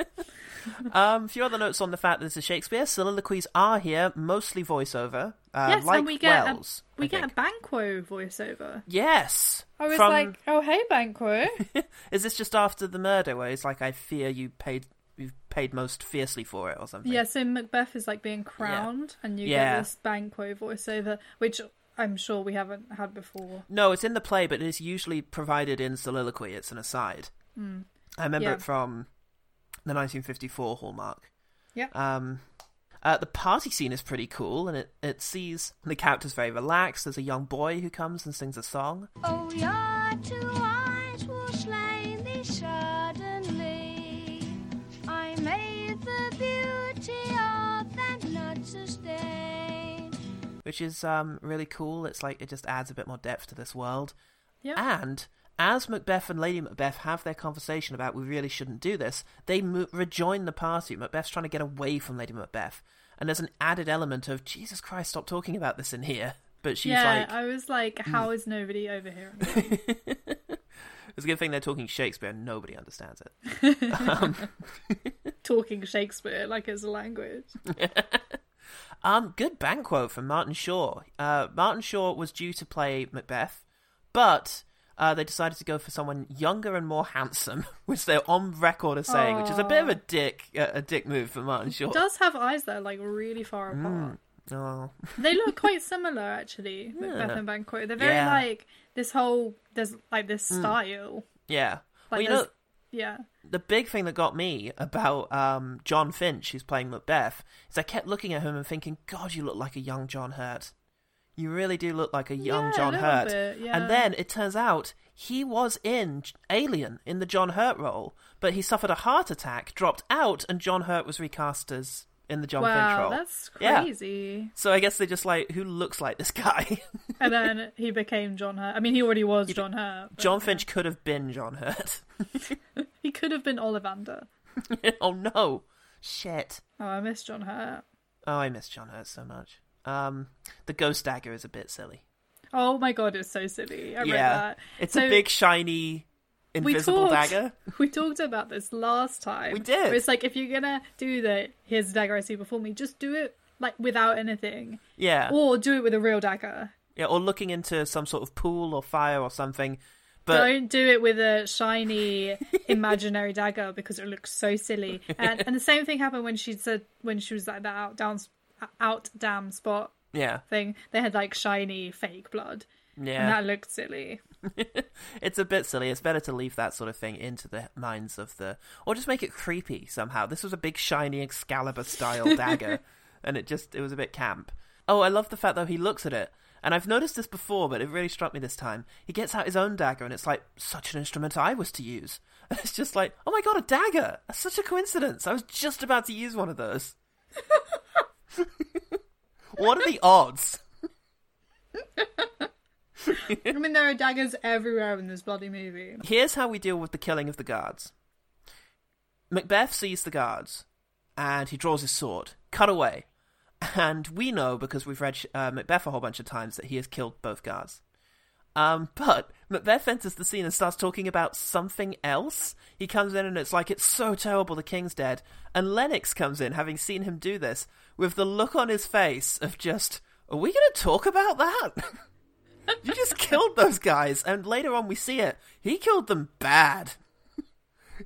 [SPEAKER 1] um, a few other notes on the fact that this is Shakespeare. Soliloquies are here, mostly voiceover. Uh,
[SPEAKER 2] yes,
[SPEAKER 1] like
[SPEAKER 2] and we get
[SPEAKER 1] Wells.
[SPEAKER 2] a, we
[SPEAKER 1] I
[SPEAKER 2] get
[SPEAKER 1] think.
[SPEAKER 2] a Banquo voiceover.
[SPEAKER 1] Yes.
[SPEAKER 2] I was
[SPEAKER 1] From-
[SPEAKER 2] like, oh hey Banquo.
[SPEAKER 1] is this just after the murder where it's like, I fear you paid, you paid most fiercely for it or something?
[SPEAKER 2] yeah, so Macbeth is like being crowned, and you
[SPEAKER 1] Yeah.
[SPEAKER 2] get this Banquo voiceover, which I'm sure we haven't had before.
[SPEAKER 1] No, it's in the play, but it's usually provided in soliloquy. It's an aside. I remember
[SPEAKER 2] Yeah.
[SPEAKER 1] it from the 1954 Hallmark.
[SPEAKER 2] Yeah.
[SPEAKER 1] Um, uh, the party scene is pretty cool, and it, it sees the characters very relaxed. There's a young boy who comes and sings a song.
[SPEAKER 5] Oh, your two eyes will slay
[SPEAKER 1] which is um, really cool. It's like it just adds a bit more depth to this world.
[SPEAKER 2] Yeah.
[SPEAKER 1] And as Macbeth and Lady Macbeth have their conversation about we really shouldn't do this, they mo- rejoin the party. Macbeth's trying to get away from Lady Macbeth, and there's an added element of Jesus Christ, stop talking about this in here. But she's
[SPEAKER 2] yeah,
[SPEAKER 1] like,
[SPEAKER 2] I was like, how is nobody overhearing?
[SPEAKER 1] it's a good thing they're talking Shakespeare and nobody understands it.
[SPEAKER 2] Talking Shakespeare like it's a language.
[SPEAKER 1] Um, good banquo from Martin Shaw. Uh, Martin Shaw was due to play Macbeth, but uh, they decided to go for someone younger and more handsome, which they're on record as saying, which is a bit of a dick, uh, a dick move for Martin Shaw.
[SPEAKER 2] He Does have eyes that are like really far
[SPEAKER 1] Mm.
[SPEAKER 2] apart.
[SPEAKER 1] Oh,
[SPEAKER 2] They look quite similar actually, Macbeth and Banquo. They're very
[SPEAKER 1] Yeah. Mm.
[SPEAKER 2] like this whole there's like this style.
[SPEAKER 1] yeah. well,
[SPEAKER 2] Like
[SPEAKER 1] you know,
[SPEAKER 2] yeah.
[SPEAKER 1] The big thing that got me about um, Jon Finch, who's playing Macbeth, is I kept looking at him and thinking, God, you look like a young John Hurt. You really do look like a young
[SPEAKER 2] Yeah,
[SPEAKER 1] John
[SPEAKER 2] little
[SPEAKER 1] Hurt.
[SPEAKER 2] bit, yeah.
[SPEAKER 1] And then it turns out he was in Alien in the John Hurt role, but he suffered a heart attack, dropped out, and John Hurt was recast as in the Jon Finch
[SPEAKER 2] Wow,
[SPEAKER 1] role.
[SPEAKER 2] that's
[SPEAKER 1] Yeah.
[SPEAKER 2] crazy.
[SPEAKER 1] So I guess they're just like, who looks like this guy?
[SPEAKER 2] And then he became John Hurt. I mean, he already was John Hurt. but
[SPEAKER 1] Jon Finch could have been John Hurt.
[SPEAKER 2] He could have been Ollivander.
[SPEAKER 1] oh no. Shit.
[SPEAKER 2] Oh, I miss John Hurt.
[SPEAKER 1] Oh, I miss John Hurt so much. Um, the ghost dagger is a bit silly.
[SPEAKER 2] Oh my god, it's so silly. I read
[SPEAKER 1] yeah,
[SPEAKER 2] that.
[SPEAKER 1] it's
[SPEAKER 2] So-
[SPEAKER 1] a big shiny
[SPEAKER 2] we
[SPEAKER 1] invisible
[SPEAKER 2] talked,
[SPEAKER 1] dagger.
[SPEAKER 2] We talked about this last time.
[SPEAKER 1] We did.
[SPEAKER 2] It's like if you're gonna do the here's the dagger I see before me, just do it like without anything,
[SPEAKER 1] Yeah,
[SPEAKER 2] or do it with a real dagger.
[SPEAKER 1] yeah, or looking into some sort of pool or fire or something. But
[SPEAKER 2] Don't do it with a shiny imaginary dagger because it looks so silly. And and the same thing happened when she said when she was like that out down out damn spot
[SPEAKER 1] yeah,
[SPEAKER 2] thing. They had like shiny fake blood, and
[SPEAKER 1] yeah,
[SPEAKER 2] that looked silly.
[SPEAKER 1] it's a bit silly. It's better to leave that sort of thing into the minds of the, or just make it creepy somehow. This was a big shiny Excalibur style dagger, and it just it was a bit camp. Oh, I love the fact though he looks at it, and I've noticed this before, but it really struck me this time. He gets out his own dagger, and it's like such an instrument I was to use. And it's just like, oh my god, a dagger! That's such a coincidence. I was just about to use one of those. what are the odds?
[SPEAKER 2] I mean, there are daggers everywhere in this bloody movie.
[SPEAKER 1] Here's how we deal with the killing of the guards. Macbeth sees the guards, and he draws his sword. Cut away. And we know, because we've read uh, Macbeth a whole bunch of times, that he has killed both guards. Um, but Macbeth enters the scene and starts talking about something else. He comes in and it's like, it's so terrible the king's dead. And Lennox comes in, having seen him do this, with the look on his face of just, are we going to talk about that? you just killed those guys. And later on we see it. He killed them bad.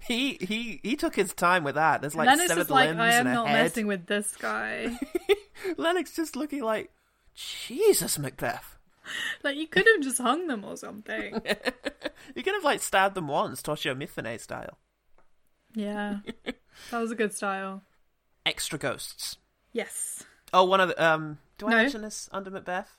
[SPEAKER 1] He he he took his time with that. There's like
[SPEAKER 2] Lennox
[SPEAKER 1] severed
[SPEAKER 2] is like,
[SPEAKER 1] limbs
[SPEAKER 2] I am
[SPEAKER 1] and a
[SPEAKER 2] not
[SPEAKER 1] head.
[SPEAKER 2] messing with this guy.
[SPEAKER 1] Lennox just looking like, Jesus, Macbeth.
[SPEAKER 2] Like you could have just hung them or something.
[SPEAKER 1] You could have like stabbed them once, Toshiro Mifune style.
[SPEAKER 2] Yeah, that was a good style.
[SPEAKER 1] Extra ghosts.
[SPEAKER 2] Yes.
[SPEAKER 1] Oh, one of the um. Do I
[SPEAKER 2] No.
[SPEAKER 1] mention this under Macbeth?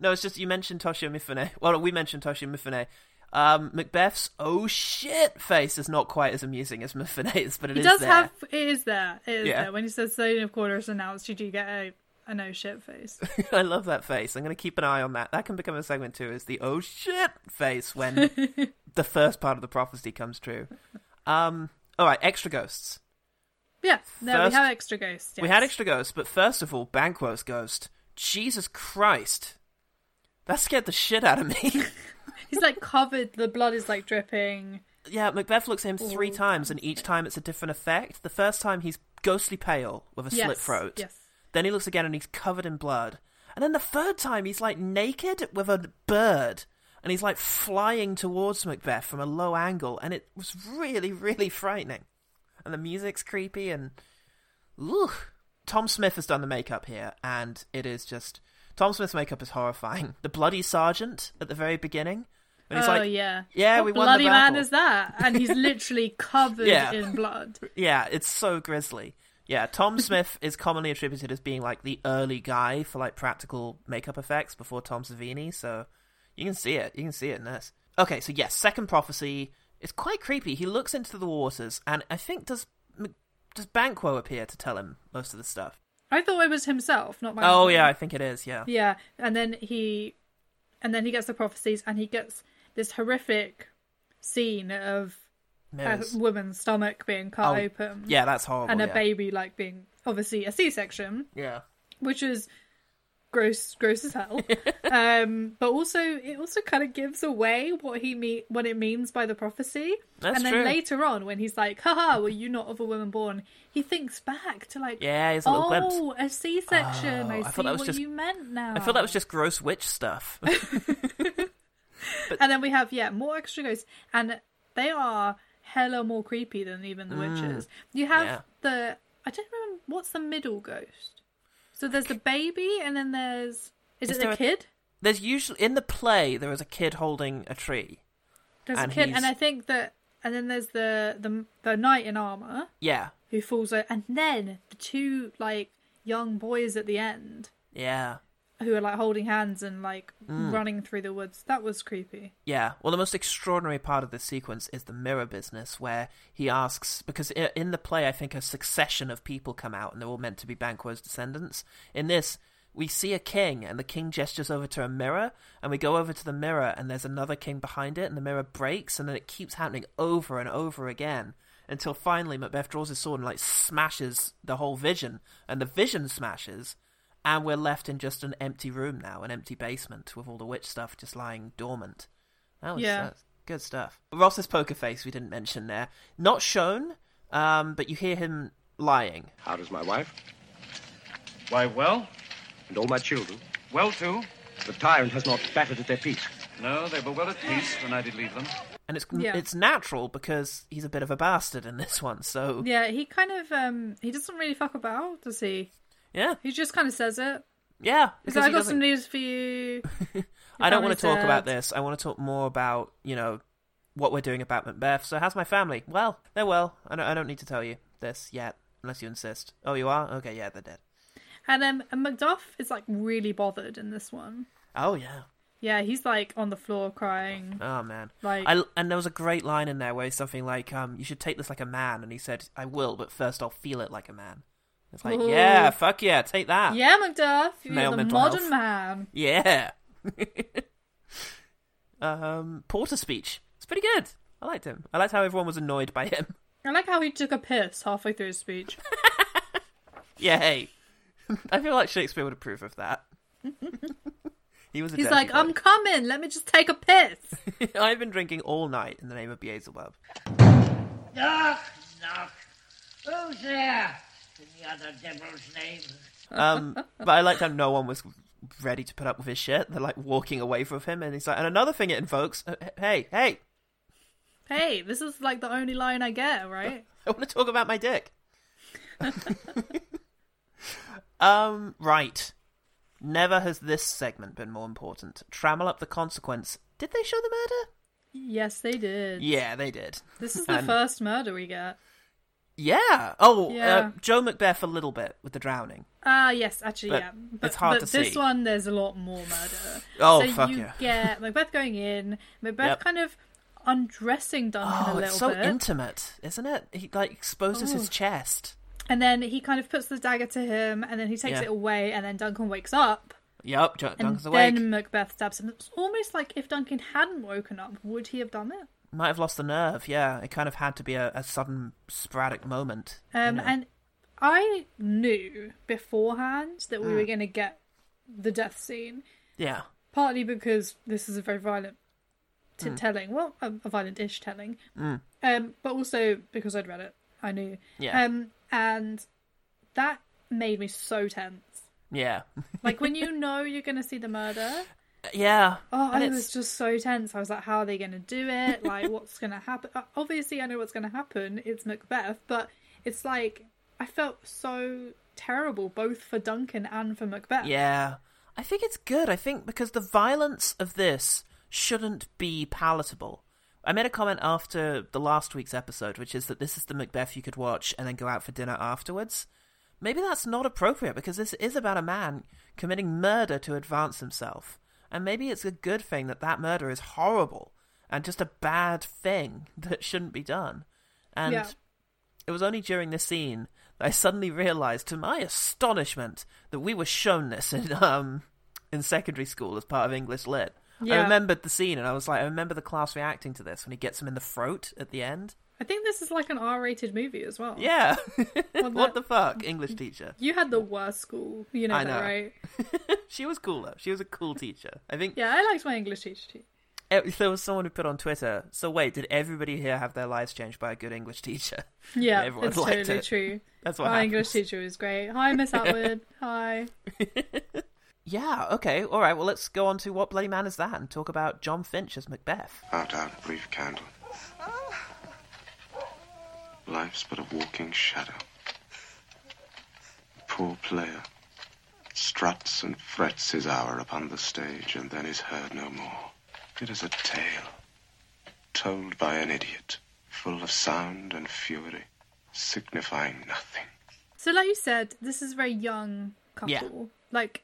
[SPEAKER 1] No, it's just you mentioned Toshiro Mifune. Well, we mentioned Toshiro Mifune. Um, Macbeth's oh shit face is not quite as amusing as Mifune's, but it
[SPEAKER 2] He
[SPEAKER 1] is
[SPEAKER 2] does
[SPEAKER 1] there.
[SPEAKER 2] have. It is there. It is
[SPEAKER 1] Yeah.
[SPEAKER 2] there. When he says "Stone of Quarters announced," you do get a a no shit face.
[SPEAKER 1] I love that face. I'm going to keep an eye on that. That can become a segment too. Is the oh shit face when the first part of the prophecy comes true. Um. All right, extra ghosts.
[SPEAKER 2] Yeah. No,
[SPEAKER 1] First-
[SPEAKER 2] we have extra ghosts.
[SPEAKER 1] We had extra ghosts, but first of all, Banquo's ghost. Jesus Christ, that scared the shit out of me.
[SPEAKER 2] He's like covered. The blood is like dripping.
[SPEAKER 1] Yeah, Macbeth looks at him three oh, times, and each time it's a different effect. The first time he's ghostly pale with a
[SPEAKER 2] yes.
[SPEAKER 1] slit throat.
[SPEAKER 2] Yes.
[SPEAKER 1] Then he looks again and he's covered in blood. And then the third time he's like naked with a bird. And he's like flying towards Macbeth from a low angle. And it was really, really frightening. And the music's creepy and. Ooh. Tom Smith has done the makeup here, and it is just. Tom Smith's makeup is horrifying. The bloody sergeant at the very beginning. When he's
[SPEAKER 2] oh
[SPEAKER 1] like,
[SPEAKER 2] yeah.
[SPEAKER 1] "Yeah,
[SPEAKER 2] what
[SPEAKER 1] we won the
[SPEAKER 2] bloody man
[SPEAKER 1] battle."
[SPEAKER 2] is that? And he's literally covered
[SPEAKER 1] Yeah.
[SPEAKER 2] in blood.
[SPEAKER 1] Yeah, it's so grisly. Yeah, Tom Smith is commonly attributed as being like the early guy for like practical makeup effects before Tom Savini, so you can see it. You can see it in this. Okay, so yes, second prophecy is quite creepy. He looks into the waters, and I think does does Banquo appear to tell him most of the stuff?
[SPEAKER 2] I thought it was himself, not my.
[SPEAKER 1] Oh
[SPEAKER 2] mum.
[SPEAKER 1] yeah, I think it is. Yeah,
[SPEAKER 2] Yeah, and then he, and then he gets the prophecies, and he gets this horrific scene of a woman's stomach being cut
[SPEAKER 1] Oh,
[SPEAKER 2] open,
[SPEAKER 1] yeah, that's horrible.
[SPEAKER 2] and a
[SPEAKER 1] yeah.
[SPEAKER 2] baby like being obviously a C-section,
[SPEAKER 1] Yeah,
[SPEAKER 2] which is gross, gross as hell. um, but also it also kind of gives away what he mean what it means by the prophecy.
[SPEAKER 1] That's
[SPEAKER 2] and then
[SPEAKER 1] true.
[SPEAKER 2] later on, when he's like, "Haha, were you not of a woman born?" He thinks back to like,
[SPEAKER 1] yeah, he's a little glimpse.
[SPEAKER 2] "Oh, a C-section.
[SPEAKER 1] Oh,
[SPEAKER 2] I
[SPEAKER 1] I
[SPEAKER 2] see
[SPEAKER 1] thought that was
[SPEAKER 2] what
[SPEAKER 1] just-
[SPEAKER 2] you meant now."
[SPEAKER 1] I thought that was just gross witch stuff.
[SPEAKER 2] And then we have yeah more extra ghosts, and they are hella more creepy than even the witches. You have
[SPEAKER 1] Mm. Yeah.
[SPEAKER 2] the I don't remember what's the middle ghost. So there's the baby, and then there's is,
[SPEAKER 1] Is
[SPEAKER 2] it
[SPEAKER 1] a-
[SPEAKER 2] kid?
[SPEAKER 1] There's usually in the play there is a kid holding a tree.
[SPEAKER 2] There's
[SPEAKER 1] and
[SPEAKER 2] a kid,
[SPEAKER 1] he's-
[SPEAKER 2] and I think that, and then there's the the the knight in armor
[SPEAKER 1] Yeah,
[SPEAKER 2] who falls out, and then the two like young boys at the end
[SPEAKER 1] yeah.
[SPEAKER 2] Who are like holding hands and like
[SPEAKER 1] Mm.
[SPEAKER 2] running through the woods. That was creepy.
[SPEAKER 1] Yeah, well, the most extraordinary part of this sequence is the mirror business, where he asks because in the play, I think a succession of people come out, and they're all meant to be Banquo's descendants. In this, we see a king, and the king gestures over to a mirror, and we go over to the mirror, and there's another king behind it, and the mirror breaks, and then it keeps happening over and over again until finally Macbeth draws his sword and like smashes the whole vision, and the vision smashes, and we're left in just an empty room now, an empty basement with all the witch stuff just lying dormant. That was
[SPEAKER 2] Yeah.
[SPEAKER 1] that's good stuff. Ross's poker face we didn't mention there, not shown, um, but you hear him lying.
[SPEAKER 6] How does my wife
[SPEAKER 3] Why, well,
[SPEAKER 6] and all my children?
[SPEAKER 3] well too.
[SPEAKER 6] The tyrant has not battered at their peace.
[SPEAKER 3] No, they were well at peace when I did leave them.
[SPEAKER 1] And it's
[SPEAKER 2] Yeah.
[SPEAKER 1] it's natural because he's a bit of a bastard in this one. So
[SPEAKER 2] Yeah, he kind of um he doesn't really fuck about, does he?
[SPEAKER 1] Yeah,
[SPEAKER 2] He just kind of says it.
[SPEAKER 1] yeah. Because
[SPEAKER 2] I got
[SPEAKER 1] doesn't-
[SPEAKER 2] some news for you.
[SPEAKER 1] I don't want to talk about this. I want to talk more about you know what we're doing about Macbeth. So how's my family? Well, they're well. I don't, I don't need to tell you this yet, unless you insist. Oh, you are? Okay, yeah, they're dead.
[SPEAKER 2] And um, and Macduff is like really bothered in this one.
[SPEAKER 1] Oh yeah.
[SPEAKER 2] Yeah, he's like on the floor crying.
[SPEAKER 1] Oh man.
[SPEAKER 2] Like-
[SPEAKER 1] I, and there was a great line in there where it's something like, um, "You should take this like a man," and he said, "I will, but first I'll feel it like a man." It's like,
[SPEAKER 2] Ooh.
[SPEAKER 1] yeah, fuck yeah, take that.
[SPEAKER 2] Yeah, Macduff, you're
[SPEAKER 1] Male
[SPEAKER 2] the
[SPEAKER 1] mental
[SPEAKER 2] modern
[SPEAKER 1] health.
[SPEAKER 2] man.
[SPEAKER 1] Yeah. um, Porter speech. It's pretty good. I liked him. I liked how everyone was annoyed by him.
[SPEAKER 2] I like how he took a piss halfway through his speech.
[SPEAKER 1] Yeah, hey. I feel like Shakespeare would approve of that. he was. A
[SPEAKER 2] He's like,
[SPEAKER 1] boy.
[SPEAKER 2] I'm coming. Let me just take a piss.
[SPEAKER 1] I've been drinking all night in the name of Beelzebub.
[SPEAKER 7] Knock, knock. Who's there? In the other devil's name.
[SPEAKER 1] Um, but I liked how no one was ready to put up with his shit. They're like walking away from him, and he's like, and another thing it invokes. uh, Hey, hey,
[SPEAKER 2] hey, this is like the only line I get, right?
[SPEAKER 1] I want to talk about my dick. um, right. Never has this segment been more important. Trammel up the consequence. Did they show the murder?
[SPEAKER 2] Yes, they did.
[SPEAKER 1] Yeah, they did.
[SPEAKER 2] This is the
[SPEAKER 1] And-
[SPEAKER 2] first murder we get.
[SPEAKER 1] Yeah. Oh,
[SPEAKER 2] Yeah.
[SPEAKER 1] Uh, Joe Macbeth a little bit with the drowning.
[SPEAKER 2] Ah, yes, actually,
[SPEAKER 1] But
[SPEAKER 2] yeah. But,
[SPEAKER 1] it's hard
[SPEAKER 2] but
[SPEAKER 1] to
[SPEAKER 2] this
[SPEAKER 1] see.
[SPEAKER 2] one, there's a lot more murder.
[SPEAKER 1] Oh,
[SPEAKER 2] so
[SPEAKER 1] fuck
[SPEAKER 2] you
[SPEAKER 1] yeah.
[SPEAKER 2] get Macbeth going in, Macbeth
[SPEAKER 1] Yep.
[SPEAKER 2] kind of undressing Duncan a
[SPEAKER 1] Oh,
[SPEAKER 2] little
[SPEAKER 1] it's so
[SPEAKER 2] bit,
[SPEAKER 1] intimate, isn't it? He like exposes his chest.
[SPEAKER 2] and then he kind of puts the dagger to him, and then he takes
[SPEAKER 1] Yeah.
[SPEAKER 2] it away, and then Duncan wakes up,
[SPEAKER 1] Jo-
[SPEAKER 2] and
[SPEAKER 1] Duncan's awake.
[SPEAKER 2] then Macbeth stabs him. It's almost like if Duncan hadn't woken up, would he have done it?
[SPEAKER 1] Might have lost the nerve. Yeah, it kind of had to be a, a sudden sporadic moment. you
[SPEAKER 2] Um,
[SPEAKER 1] know.
[SPEAKER 2] and I knew beforehand that we
[SPEAKER 1] Mm.
[SPEAKER 2] were going to get the death scene.
[SPEAKER 1] yeah,
[SPEAKER 2] partly because this is a very violent t-
[SPEAKER 1] Mm.
[SPEAKER 2] telling, well, a, a violent-ish telling,
[SPEAKER 1] Mm.
[SPEAKER 2] um, but also because I'd read it, I knew,
[SPEAKER 1] Yeah.
[SPEAKER 2] um, and that made me so tense.
[SPEAKER 1] yeah,
[SPEAKER 2] Like when you know you're going to see the murder,
[SPEAKER 1] yeah.
[SPEAKER 2] oh,
[SPEAKER 1] And
[SPEAKER 2] I
[SPEAKER 1] it's-
[SPEAKER 2] was just so tense. I was like, how are they going to do it? Like, what's going to happen? Uh, Obviously, I know what's going to happen. It's Macbeth, but it's like I felt so terrible both for Duncan and for Macbeth.
[SPEAKER 1] Yeah. I think it's good. I think because the violence of this shouldn't be palatable. I made a comment after the last week's episode, which is that this is the Macbeth you could watch and then go out for dinner afterwards. Maybe that's not appropriate because this is about a man committing murder to advance himself. And maybe it's a good thing that that murder is horrible and just a bad thing that shouldn't be done. And
[SPEAKER 2] Yeah.
[SPEAKER 1] it was only during this scene that I suddenly realised, to my astonishment, that we were shown this in um in secondary school as part of English lit. I remembered the scene, and I was like, I remember the class reacting to this when he gets him in the throat at the end.
[SPEAKER 2] I think this is like an R-rated movie as well.
[SPEAKER 1] Yeah,
[SPEAKER 2] Well,
[SPEAKER 1] what the fuck, English teacher?
[SPEAKER 2] You had the worst school, you know
[SPEAKER 1] I
[SPEAKER 2] that,
[SPEAKER 1] know.
[SPEAKER 2] right?
[SPEAKER 1] She was cool though. She was a cool teacher. I think
[SPEAKER 2] Yeah, I liked my English teacher too.
[SPEAKER 1] eh, there was someone who put on Twitter. So wait, did everybody here have their lives changed by a good English teacher?
[SPEAKER 2] Yeah,
[SPEAKER 1] Everyone
[SPEAKER 2] it's
[SPEAKER 1] liked
[SPEAKER 2] totally
[SPEAKER 1] it.
[SPEAKER 2] true.
[SPEAKER 1] That's what
[SPEAKER 2] my
[SPEAKER 1] happens.
[SPEAKER 2] English teacher was great. Hi, Miss Atwood. Hi.
[SPEAKER 1] Yeah. Okay. All right. Well, let's go on to what bloody man is that and talk about Jon Finch as Macbeth.
[SPEAKER 3] Out, out, brief candle. Life's but a walking shadow. Poor player. Struts and frets his hour upon the stage and then is heard no more. It is a tale told by an idiot, full of sound and fury, signifying nothing.
[SPEAKER 2] So, like you said, this is a very young couple.
[SPEAKER 1] Yeah.
[SPEAKER 2] Like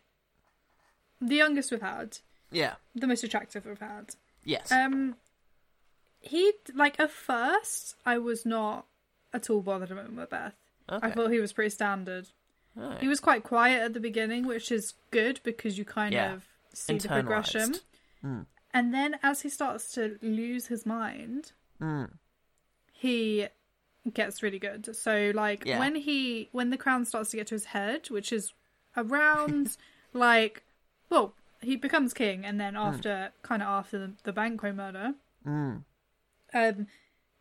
[SPEAKER 2] the youngest we've had,
[SPEAKER 1] Yeah.
[SPEAKER 2] the most attractive we've had.
[SPEAKER 1] Yes.
[SPEAKER 2] Um, he like at first I was not at all bothered about Macbeth. I thought he was pretty standard.
[SPEAKER 1] Alright.
[SPEAKER 2] He was quite quiet at the beginning, which is good because you kind
[SPEAKER 1] Yeah.
[SPEAKER 2] of see the progression.
[SPEAKER 1] Mm.
[SPEAKER 2] And then as he starts to lose his mind,
[SPEAKER 1] Mm.
[SPEAKER 2] he gets really good. So like
[SPEAKER 1] Yeah.
[SPEAKER 2] when he when the crown starts to get to his head, which is around like well, he becomes king and then after kind of after the, the Banquo murder,
[SPEAKER 1] Mm.
[SPEAKER 2] um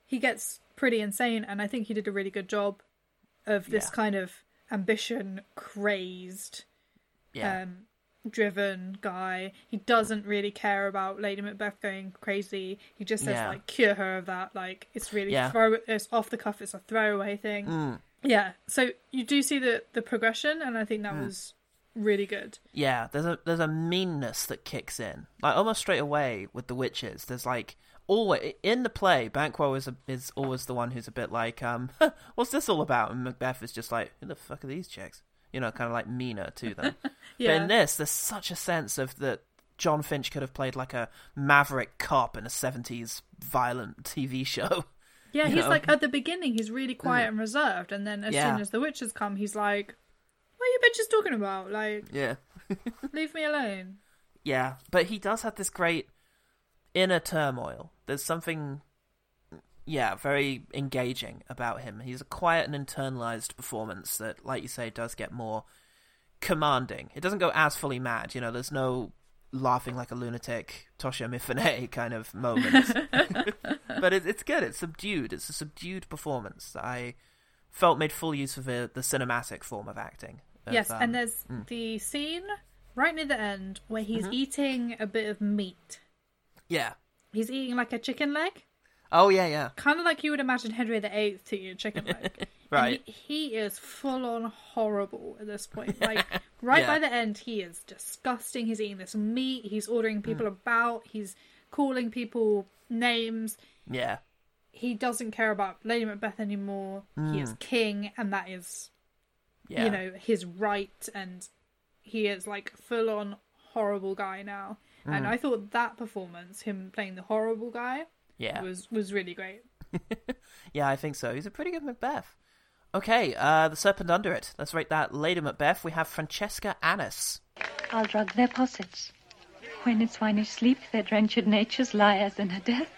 [SPEAKER 2] he gets pretty insane and I think he did a really good job of this
[SPEAKER 1] Yeah.
[SPEAKER 2] kind of ambition crazed
[SPEAKER 1] Yeah.
[SPEAKER 2] um, driven guy. He doesn't really care about Lady Macbeth going crazy. He just says
[SPEAKER 1] Yeah.
[SPEAKER 2] like cure her of that. Like it's really
[SPEAKER 1] Yeah.
[SPEAKER 2] throw it's off the cuff. It's a throwaway thing.
[SPEAKER 1] Mm.
[SPEAKER 2] Yeah. So you do see the the progression, and I think that
[SPEAKER 1] Mm.
[SPEAKER 2] was really good.
[SPEAKER 1] Yeah, there's a there's a meanness that kicks in, like almost straight away with the witches. There's like always in the play, Banquo is a, is always the one who's a bit like, um, what's this all about? And Macbeth is just like, who the fuck are these chicks? You know, kind of like meaner to them. But in this, there's such a sense of that Jon Finch could have played like a maverick cop in a '70s violent TV show.
[SPEAKER 2] Yeah, he's
[SPEAKER 1] know?
[SPEAKER 2] like at the beginning he's really quiet and reserved, and then as
[SPEAKER 1] Yeah.
[SPEAKER 2] soon as the witches come, he's like, "What are you bitches talking about? Like,
[SPEAKER 1] Yeah.
[SPEAKER 2] leave me alone."
[SPEAKER 1] Yeah, but he does have this great inner turmoil. There's something, yeah, very engaging about him. He's a quiet and internalized performance that, like you say, does get more commanding. It doesn't go as fully mad, you know, there's no laughing like a lunatic Toshiro Mifune kind of moment. but it, it's good, it's subdued. It's a subdued performance that I felt made full use of the, the cinematic form of acting. of,
[SPEAKER 2] yes,
[SPEAKER 1] um,
[SPEAKER 2] and there's
[SPEAKER 1] mm.
[SPEAKER 2] the scene right near the end where he's
[SPEAKER 1] Mhm.
[SPEAKER 2] eating a bit of meat.
[SPEAKER 1] Yeah.
[SPEAKER 2] He's eating like a chicken leg,
[SPEAKER 1] Oh, yeah, yeah.
[SPEAKER 2] kind of like you would imagine Henry VIII to eat a chicken leg.
[SPEAKER 1] Right.
[SPEAKER 2] he, he is full on horrible at this point. Like right
[SPEAKER 1] Yeah.
[SPEAKER 2] by the end, he is disgusting. He's eating this meat. He's ordering people
[SPEAKER 1] Hmm.
[SPEAKER 2] about. He's calling people names.
[SPEAKER 1] Yeah.
[SPEAKER 2] He doesn't care about Lady Macbeth anymore. He is king, and that is
[SPEAKER 1] Hmm. Yeah.
[SPEAKER 2] you know his right and he is like full on horrible guy now and
[SPEAKER 1] Hmm.
[SPEAKER 2] i thought that performance him playing the horrible guy
[SPEAKER 1] yeah.
[SPEAKER 2] was was really great
[SPEAKER 1] Yeah, I think so. He's a pretty good Macbeth. Okay, uh, The Serpent Under It. Let's rate that Lady Macbeth. We have Francesca Annis.
[SPEAKER 4] I'll drug their possets. When in swinish sleep their drenched natures lie as in a death.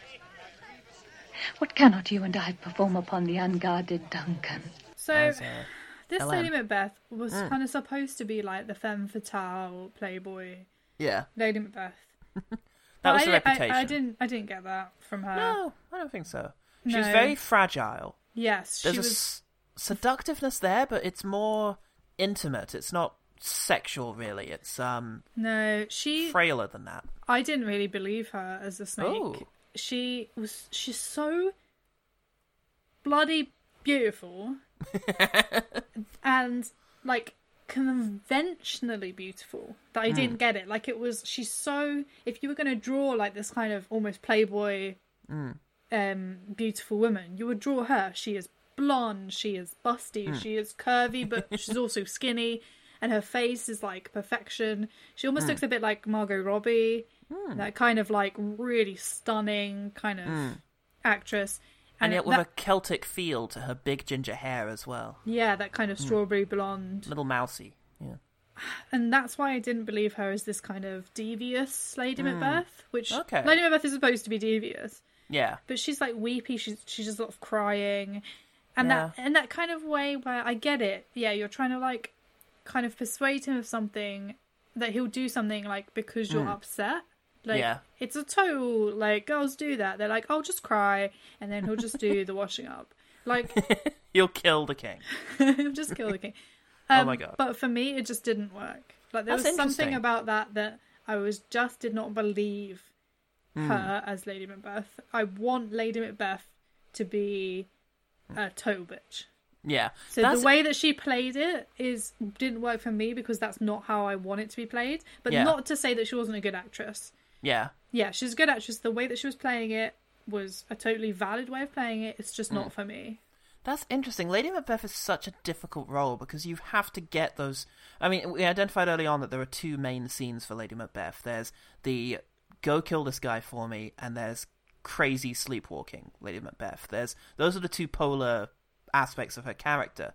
[SPEAKER 4] What cannot you and I perform upon the unguarded Duncan?
[SPEAKER 2] so
[SPEAKER 1] As, uh,
[SPEAKER 2] this
[SPEAKER 1] LM.
[SPEAKER 2] lady macbeth was
[SPEAKER 1] Hmm.
[SPEAKER 2] kind of supposed to be like the femme fatale playboy
[SPEAKER 1] yeah.
[SPEAKER 2] lady macbeth
[SPEAKER 1] That was
[SPEAKER 2] I,
[SPEAKER 1] the
[SPEAKER 2] di- I-
[SPEAKER 1] reputation.
[SPEAKER 2] I, didn't i didn't get that from her
[SPEAKER 1] No, I don't think so. She was
[SPEAKER 2] No.
[SPEAKER 1] very fragile.
[SPEAKER 2] yes she
[SPEAKER 1] There's a
[SPEAKER 2] was
[SPEAKER 1] seductiveness there, but it's more intimate. It's not sexual, really. It's um
[SPEAKER 2] no she
[SPEAKER 1] frailer than that.
[SPEAKER 2] I didn't really believe her as a snake.
[SPEAKER 1] Oh.
[SPEAKER 2] She was she's so bloody beautiful and like conventionally beautiful that I
[SPEAKER 1] Hmm.
[SPEAKER 2] didn't get it. Like it was she's so if you were gonna draw like this kind of almost playboy
[SPEAKER 1] Hmm.
[SPEAKER 2] um beautiful woman, you would draw her. She is blonde, she is busty,
[SPEAKER 1] Hmm.
[SPEAKER 2] she is curvy, but she's also skinny, and her face is like perfection. She
[SPEAKER 1] Hmm.
[SPEAKER 2] almost looks a bit like Margot Robbie, that kind of like really stunning kind of actress.
[SPEAKER 1] And yet with
[SPEAKER 2] that,
[SPEAKER 1] a Celtic feel to her big ginger hair as well.
[SPEAKER 2] yeah, that kind of
[SPEAKER 1] Hmm.
[SPEAKER 2] strawberry blonde,
[SPEAKER 1] Little mousy. Yeah.
[SPEAKER 2] and that's why I didn't believe her as this kind of devious Lady Macbeth, which.
[SPEAKER 1] Okay.
[SPEAKER 2] Lady Macbeth is supposed to be devious.
[SPEAKER 1] Yeah.
[SPEAKER 2] but she's like weepy. She's she's just sort of crying, and that in that kind of way where I get it. Yeah, you're trying to like kind of persuade him of something that he'll do something like because you're upset. Like
[SPEAKER 1] Yeah.
[SPEAKER 2] it's a total like girls do that. They're like, I'll just cry, and then he'll just do the washing up. Like
[SPEAKER 1] You'll kill the king.
[SPEAKER 2] he'll just kill the king. Um,
[SPEAKER 1] Oh my God.
[SPEAKER 2] But for me, it just didn't work. Like there
[SPEAKER 1] That's
[SPEAKER 2] was something about that that I was just did not believe
[SPEAKER 1] Hmm.
[SPEAKER 2] her as Lady Macbeth. I want Lady Macbeth to be a total bitch.
[SPEAKER 1] Yeah.
[SPEAKER 2] So
[SPEAKER 1] That's-
[SPEAKER 2] the way that she played it is didn't work for me because that's not how I want it to be played. But
[SPEAKER 1] Yeah.
[SPEAKER 2] not to say that she wasn't a good actress.
[SPEAKER 1] Yeah.
[SPEAKER 2] Yeah, she's a good actress. The way that she was playing it was a totally valid way of playing it. It's just not mm. for me.
[SPEAKER 1] That's interesting. Lady Macbeth is such a difficult role because you have to get those. I mean, we identified early on that there are two main scenes for Lady Macbeth. There's the go kill this guy for me, and there's crazy sleepwalking Lady Macbeth. There's those are the two polar aspects of her character.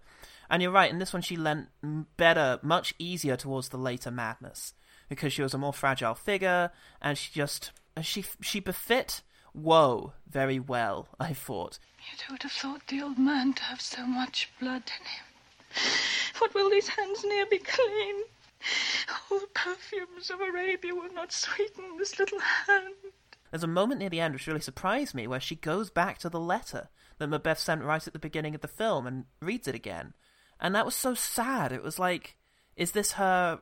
[SPEAKER 1] And you're right. In this one, she lent better, much easier towards the later madness because she was a more fragile figure, and she just she she befit woe very well. I thought.
[SPEAKER 4] Yet would have thought the old man to have so much blood in him. What will these hands near be clean? All the perfumes of Arabia will not sweeten this little hand.
[SPEAKER 1] There's a moment near the end which really surprised me where she goes back to the letter that Macbeth sent right at the beginning of the film and reads it again. And that was so sad. It was like, is this her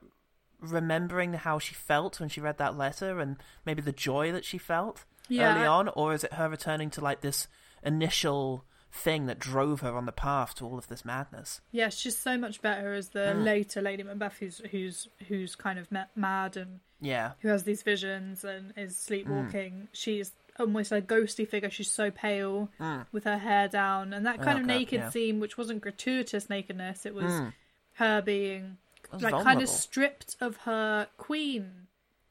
[SPEAKER 1] remembering how she felt when she read that letter and maybe the joy that she felt
[SPEAKER 2] Yeah.
[SPEAKER 1] early on? Or is it her returning to like this initial thing that drove her on the path to all of this madness?
[SPEAKER 2] Yeah, she's so much better as the
[SPEAKER 1] Hmm.
[SPEAKER 2] later Lady Macbeth, who's who's who's kind of mad and
[SPEAKER 1] Yeah.
[SPEAKER 2] who has these visions and is sleepwalking.
[SPEAKER 1] Hmm.
[SPEAKER 2] She's almost a ghostly figure. She's so pale with her hair down, and that kind.
[SPEAKER 1] Oh,
[SPEAKER 2] of
[SPEAKER 1] God,
[SPEAKER 2] naked
[SPEAKER 1] yeah.
[SPEAKER 2] scene, which wasn't gratuitous nakedness, it was her being like kind of stripped of her queen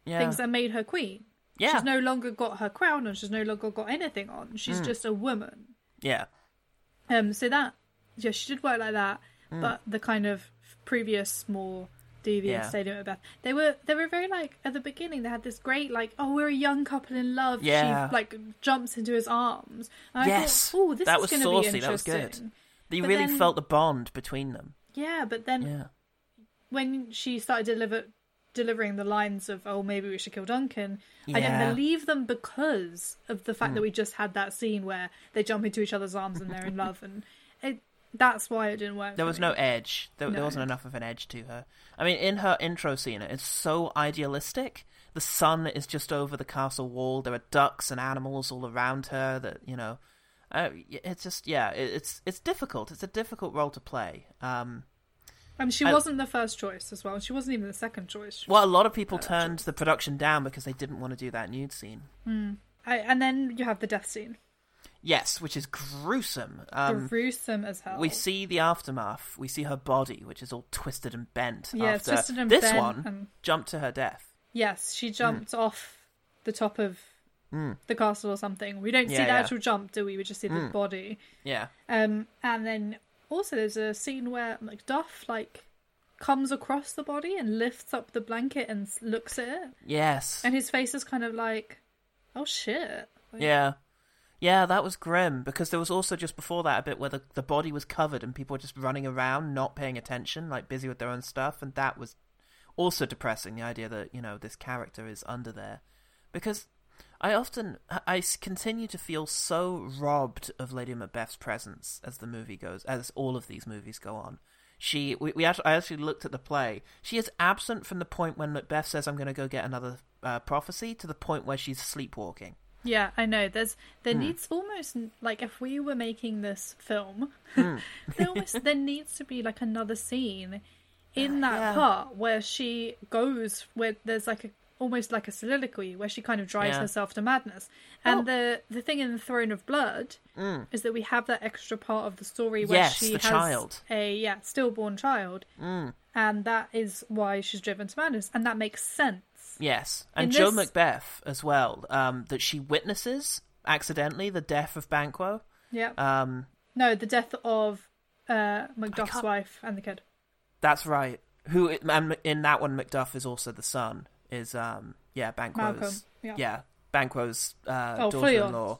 [SPEAKER 1] Yeah.
[SPEAKER 2] things that made her queen.
[SPEAKER 1] yeah.
[SPEAKER 2] She's no longer got her crown on. She's no longer got anything on. She's just a woman.
[SPEAKER 1] yeah.
[SPEAKER 2] Um, so that yeah, she did work like that,
[SPEAKER 1] Hmm.
[SPEAKER 2] but the kind of previous more devious
[SPEAKER 1] Yeah.
[SPEAKER 2] Lady Macbeth, they were they were very like at the beginning they had this great like oh we're a young couple in love.
[SPEAKER 1] Yeah.
[SPEAKER 2] She like jumps into his arms. And
[SPEAKER 1] Yes.
[SPEAKER 2] oh this
[SPEAKER 1] That
[SPEAKER 2] is
[SPEAKER 1] was
[SPEAKER 2] to
[SPEAKER 1] saucy,
[SPEAKER 2] be
[SPEAKER 1] that was good. You
[SPEAKER 2] But
[SPEAKER 1] really
[SPEAKER 2] then-
[SPEAKER 1] felt the bond between them.
[SPEAKER 2] Yeah, but then
[SPEAKER 1] Yeah.
[SPEAKER 2] When she started deliver delivering the lines of "Oh, maybe we should kill Duncan," I
[SPEAKER 1] Yeah.
[SPEAKER 2] didn't believe them because of the fact that we just had that scene where they jump into each other's arms and they're in love, and it, that's why it didn't work.
[SPEAKER 1] There was
[SPEAKER 2] me.
[SPEAKER 1] no edge. There, there wasn't enough of an edge to her. I mean, in her intro scene, it's so idealistic. The sun is just over the castle wall. There are ducks and animals all around her. That you know, Uh, it's just yeah, it, it's it's difficult. It's a difficult role to play. Um,
[SPEAKER 2] Mean, she wasn't the first choice as well. She wasn't even the second choice.
[SPEAKER 1] well, a lot of people turned the production down because they didn't want to do that nude scene.
[SPEAKER 2] I, and then you have the death scene,
[SPEAKER 1] Yes, which is gruesome. Um,
[SPEAKER 2] gruesome as hell.
[SPEAKER 1] we see the aftermath. We see her body, which is all twisted and bent.
[SPEAKER 2] Yeah,
[SPEAKER 1] after
[SPEAKER 2] twisted and
[SPEAKER 1] this
[SPEAKER 2] bent
[SPEAKER 1] one
[SPEAKER 2] and-
[SPEAKER 1] jumped to her death.
[SPEAKER 2] Yes, she jumped off the top of
[SPEAKER 1] Mm.
[SPEAKER 2] the castle or something. We don't see
[SPEAKER 1] Yeah,
[SPEAKER 2] the
[SPEAKER 1] yeah.
[SPEAKER 2] actual jump, do we? We just see the
[SPEAKER 1] Mm.
[SPEAKER 2] body.
[SPEAKER 1] Yeah,
[SPEAKER 2] Um, and then also there's a scene where Macduff like comes across the body and lifts up the blanket and looks at it,
[SPEAKER 1] yes,
[SPEAKER 2] and his face is kind of like, "Oh shit!" Like,
[SPEAKER 1] yeah, yeah. That was grim because there was also just before that a bit where the the body was covered and people were just running around, not paying attention, like busy with their own stuff, and that was also depressing. The idea that you know this character is under there because. I often, I continue to feel so robbed of Lady Macbeth's presence as the movie goes, as all of these movies go on. She, we, we actually, I actually looked at the play. She is absent from the point when Macbeth says, "I'm going to go get another uh, prophecy," to the point where she's sleepwalking.
[SPEAKER 2] Yeah, I know. There's there
[SPEAKER 1] Hmm.
[SPEAKER 2] needs almost like if we were making this film,
[SPEAKER 1] Hmm.
[SPEAKER 2] there almost there needs to be like another scene in that
[SPEAKER 1] Yeah.
[SPEAKER 2] part where she goes where there's like a almost like a soliloquy where she kind of drives
[SPEAKER 1] Yeah.
[SPEAKER 2] herself to madness. And
[SPEAKER 1] Oh.
[SPEAKER 2] the the thing in the Throne of Blood is that we have that extra part of the story where.
[SPEAKER 1] Yes,
[SPEAKER 2] she has
[SPEAKER 1] child.
[SPEAKER 2] A yeah stillborn child, and that is why she's driven to madness, and that makes sense.
[SPEAKER 1] Yes, and
[SPEAKER 2] In
[SPEAKER 1] Joe
[SPEAKER 2] this-
[SPEAKER 1] Macbeth as well. Um, that she witnesses accidentally the death of Banquo.
[SPEAKER 2] Yeah.
[SPEAKER 1] Um,
[SPEAKER 2] no, the death of uh, Macduff's wife and the kid.
[SPEAKER 1] that's right. Who and in that one, Macduff is also the son. Is um, yeah, Banquo's.
[SPEAKER 2] Malcolm, yeah.
[SPEAKER 1] yeah, Banquo's uh,
[SPEAKER 2] Oh,
[SPEAKER 1] daughter-in-law.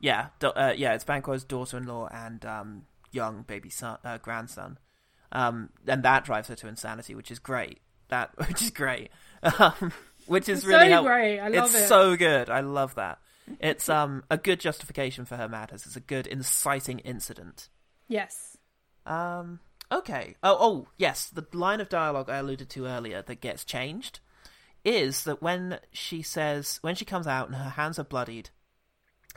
[SPEAKER 1] Yeah, do- uh, yeah, it's Banquo's daughter-in-law and um, young baby son, uh, grandson, um, and that drives her to insanity, which is great. That which is great, um, which is
[SPEAKER 2] It's
[SPEAKER 1] really
[SPEAKER 2] so
[SPEAKER 1] help-
[SPEAKER 2] great. I love
[SPEAKER 1] it's
[SPEAKER 2] it.
[SPEAKER 1] so good. I love that. It's um a good justification for her madness. It's a good inciting incident.
[SPEAKER 2] Yes.
[SPEAKER 1] Um. Okay. Oh. Oh. Yes. The line of dialogue I alluded to earlier that gets changed is that when she says when she comes out and her hands are bloodied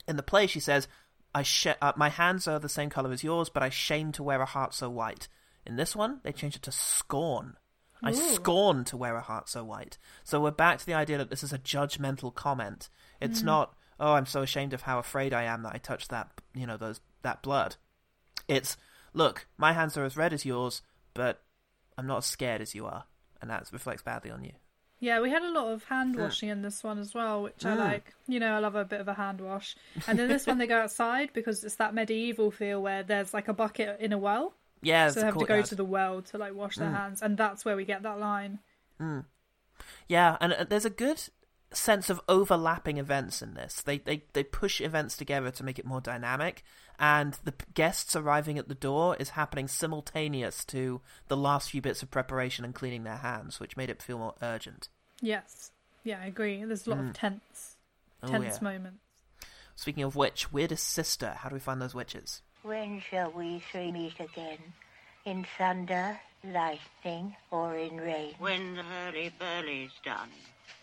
[SPEAKER 1] in the play she says I sh- uh, my hands are the same color as yours but I shame to wear a heart so white. In this one they changed it to scorn. I scorn to wear a heart so white. So we're back to the idea that this is a judgmental comment. It's not oh I'm so ashamed of how afraid I am that I touched that you know those that blood. It's look, my hands are as red as yours, but I'm not as scared as you are, and that reflects badly on you.
[SPEAKER 2] Yeah, we had a lot of hand washing in this one as well, which I mm. like. You know, I love a bit of a hand wash. And then this one, they go outside because it's that medieval feel where there's like a bucket in a well.
[SPEAKER 1] Yeah,
[SPEAKER 2] so they have to go to the well to like wash their mm. hands. And that's where we get that line. Mm.
[SPEAKER 1] yeah, and uh, there's a good sense of overlapping events in this. They they they push events together to make it more dynamic, and the guests arriving at the door is happening simultaneous to the last few bits of preparation and cleaning their hands, which made it feel more urgent.
[SPEAKER 2] Yes. Yeah, I agree. There's a lot of tense,
[SPEAKER 1] Oh,
[SPEAKER 2] tense
[SPEAKER 1] yeah.
[SPEAKER 2] moments.
[SPEAKER 1] Speaking of which, weirdest sister. How do we find those witches?
[SPEAKER 8] When shall we three meet again? In thunder, lightning, or in rain?
[SPEAKER 9] When the hurly-burly's done,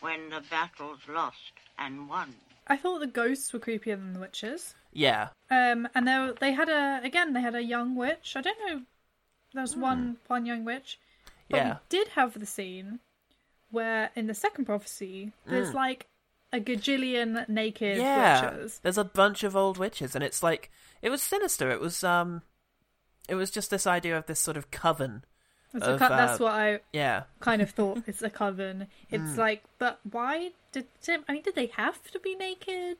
[SPEAKER 9] when the battle's lost and won.
[SPEAKER 2] I thought the ghosts were creepier than the witches.
[SPEAKER 1] Yeah,
[SPEAKER 2] Um, and they were, they had a again they had a young witch. I don't know. There was one one young witch. But
[SPEAKER 1] Hmm. yeah.
[SPEAKER 2] we did have the scene where in the second prophecy there's like a gajillion naked
[SPEAKER 1] yeah
[SPEAKER 2] witches.
[SPEAKER 1] there's a bunch of old witches and it's like it was sinister it was um it was just this idea of this sort of coven
[SPEAKER 2] That's,
[SPEAKER 1] of,
[SPEAKER 2] co-
[SPEAKER 1] uh,
[SPEAKER 2] that's what I
[SPEAKER 1] yeah
[SPEAKER 2] kind of thought. It's a coven. It's like, but why did Tim? I mean, did they have to be naked?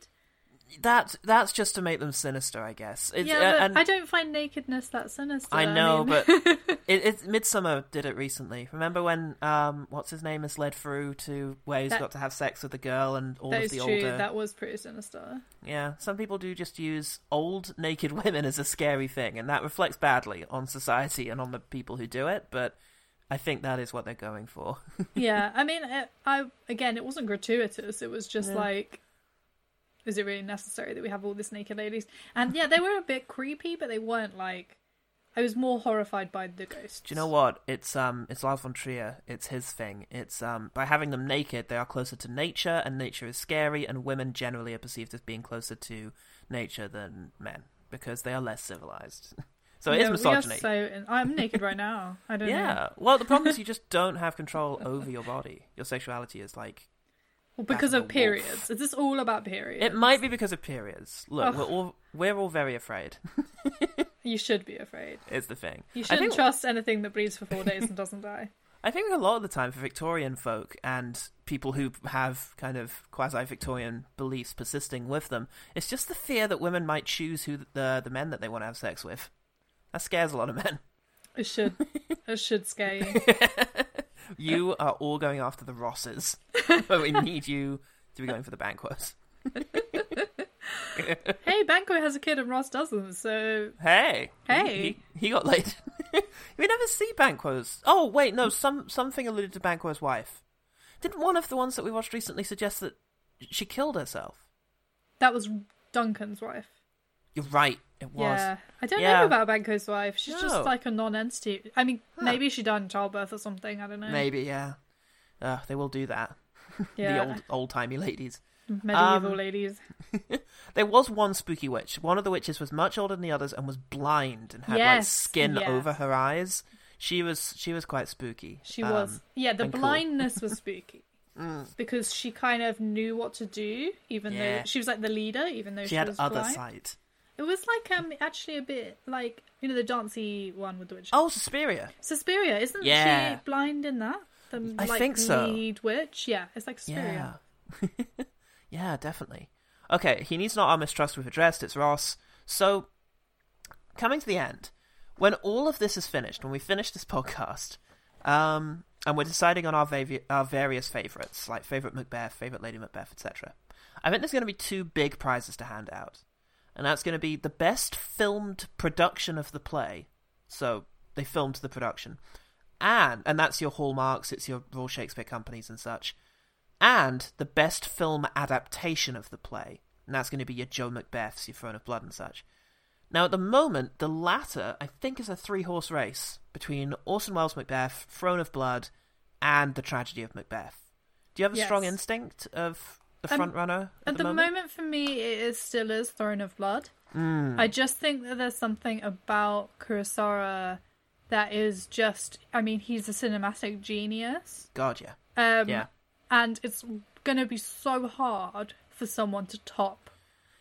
[SPEAKER 1] That that's just to make them sinister i guess It's-
[SPEAKER 2] yeah,
[SPEAKER 1] uh,
[SPEAKER 2] but
[SPEAKER 1] and
[SPEAKER 2] I don't find nakedness that sinister.
[SPEAKER 1] I know,
[SPEAKER 2] mean-
[SPEAKER 1] but it, it's Midsommar did it recently. Remember when um, what's his name is led through to where he's
[SPEAKER 2] That-
[SPEAKER 1] got to have sex with the girl and all
[SPEAKER 2] that
[SPEAKER 1] of the
[SPEAKER 2] true.
[SPEAKER 1] older.
[SPEAKER 2] That was pretty sinister.
[SPEAKER 1] Yeah, some people do just use old naked women as a scary thing, and that reflects badly on society and on the people who do it. But I think that is what they're going for.
[SPEAKER 2] yeah, I mean, it, I again, it wasn't gratuitous. It was just like, is it really necessary that we have all this naked ladies? And yeah, they were a bit creepy, but they weren't like I was more horrified by the ghosts.
[SPEAKER 1] Do you know what? It's um, it's Lars von Trier. It's his thing. It's um, by having them naked, they are closer to nature, and nature is scary, and women generally are perceived as being closer to nature than men because they are less civilized. so it is
[SPEAKER 2] Yeah, we are
[SPEAKER 1] misogyny.
[SPEAKER 2] so. I'm naked right now. I don't know.
[SPEAKER 1] Yeah. Well, the problem is you just don't have control over your body. Your sexuality is like
[SPEAKER 2] Well, because of
[SPEAKER 1] a wolf.
[SPEAKER 2] periods. Is this all about periods?
[SPEAKER 1] it might be because of periods. Look, we're all we're all very afraid.
[SPEAKER 2] You should be afraid.
[SPEAKER 1] It's the thing.
[SPEAKER 2] You
[SPEAKER 1] I
[SPEAKER 2] shouldn't
[SPEAKER 1] think
[SPEAKER 2] trust anything that breathes for four days and doesn't die.
[SPEAKER 1] I think a lot of the time for Victorian folk and people who have kind of quasi Victorian beliefs persisting with them, it's just the fear that women might choose who the the men that they want to have sex with. That scares a lot of men.
[SPEAKER 2] It should. it should scare you.
[SPEAKER 1] You are all going after the Rosses, but we need you to be going for the Banquos.
[SPEAKER 2] hey, Banquo has a kid and Ross doesn't, so
[SPEAKER 1] Hey,
[SPEAKER 2] Hey.
[SPEAKER 1] he, he got laid. we never see Banquo's. Oh wait, no, some something alluded to Banquo's wife. Didn't one of the ones that we watched recently suggest that she killed herself?
[SPEAKER 2] that was Duncan's wife.
[SPEAKER 1] You're right. It was.
[SPEAKER 2] Yeah, I don't
[SPEAKER 1] Yeah.
[SPEAKER 2] know about Banquo's wife. She's
[SPEAKER 1] No.
[SPEAKER 2] just like a non-entity. I mean, maybe she died in childbirth or something. I don't know.
[SPEAKER 1] Maybe, yeah. Uh, they will do that.
[SPEAKER 2] Yeah.
[SPEAKER 1] the old old timey ladies.
[SPEAKER 2] medieval
[SPEAKER 1] Um,
[SPEAKER 2] ladies.
[SPEAKER 1] There was one spooky witch. One of the witches was much older than the others and was blind and had like skin
[SPEAKER 2] yes.
[SPEAKER 1] over her eyes. She was she was quite spooky.
[SPEAKER 2] She
[SPEAKER 1] Um,
[SPEAKER 2] was. Yeah, the
[SPEAKER 1] and cool.
[SPEAKER 2] blindness was spooky.
[SPEAKER 1] Mm.
[SPEAKER 2] Because she kind of knew what to do, even
[SPEAKER 1] Yeah.
[SPEAKER 2] though she was like the leader, even though she,
[SPEAKER 1] She had other
[SPEAKER 2] blind.
[SPEAKER 1] sight.
[SPEAKER 2] It was like um actually a bit like you know the dancey one with the witch.
[SPEAKER 1] Oh, Suspiria.
[SPEAKER 2] Suspiria, isn't
[SPEAKER 1] Yeah.
[SPEAKER 2] she blind in that? The
[SPEAKER 1] I
[SPEAKER 2] like,
[SPEAKER 1] think so.
[SPEAKER 2] lead witch. Yeah, it's like Suspiria.
[SPEAKER 1] Yeah. yeah, definitely. Okay, he needs not our mistrust we've addressed, it's Ross. So, coming to the end, when all of this is finished, when we finish this podcast, um, and we're deciding on our, vavi- our various favourites, like favourite Macbeth, favourite Lady Macbeth, etc., I think there's going to be two big prizes to hand out. And that's going to be the best filmed production of the play. So, they filmed the production. And, and that's your hallmarks, it's your Royal Shakespeare companies and such and the best film adaptation of the play. And that's going to be your Joe Macbeths, your Throne of Blood and such. Now, at the moment, the latter, I think, is a three horse race between Orson Welles' Macbeth, Throne of Blood, and The Tragedy of Macbeth. Do you have a
[SPEAKER 2] Yes.
[SPEAKER 1] strong instinct of the
[SPEAKER 2] Um,
[SPEAKER 1] front runner at,
[SPEAKER 2] At the moment? for me, it is still is Throne of Blood.
[SPEAKER 1] Mm.
[SPEAKER 2] I just think that there's something about Kurosawa that is just. I mean, he's a cinematic genius.
[SPEAKER 1] God, yeah.
[SPEAKER 2] Um,
[SPEAKER 1] Yeah.
[SPEAKER 2] And it's going to be so hard for someone to top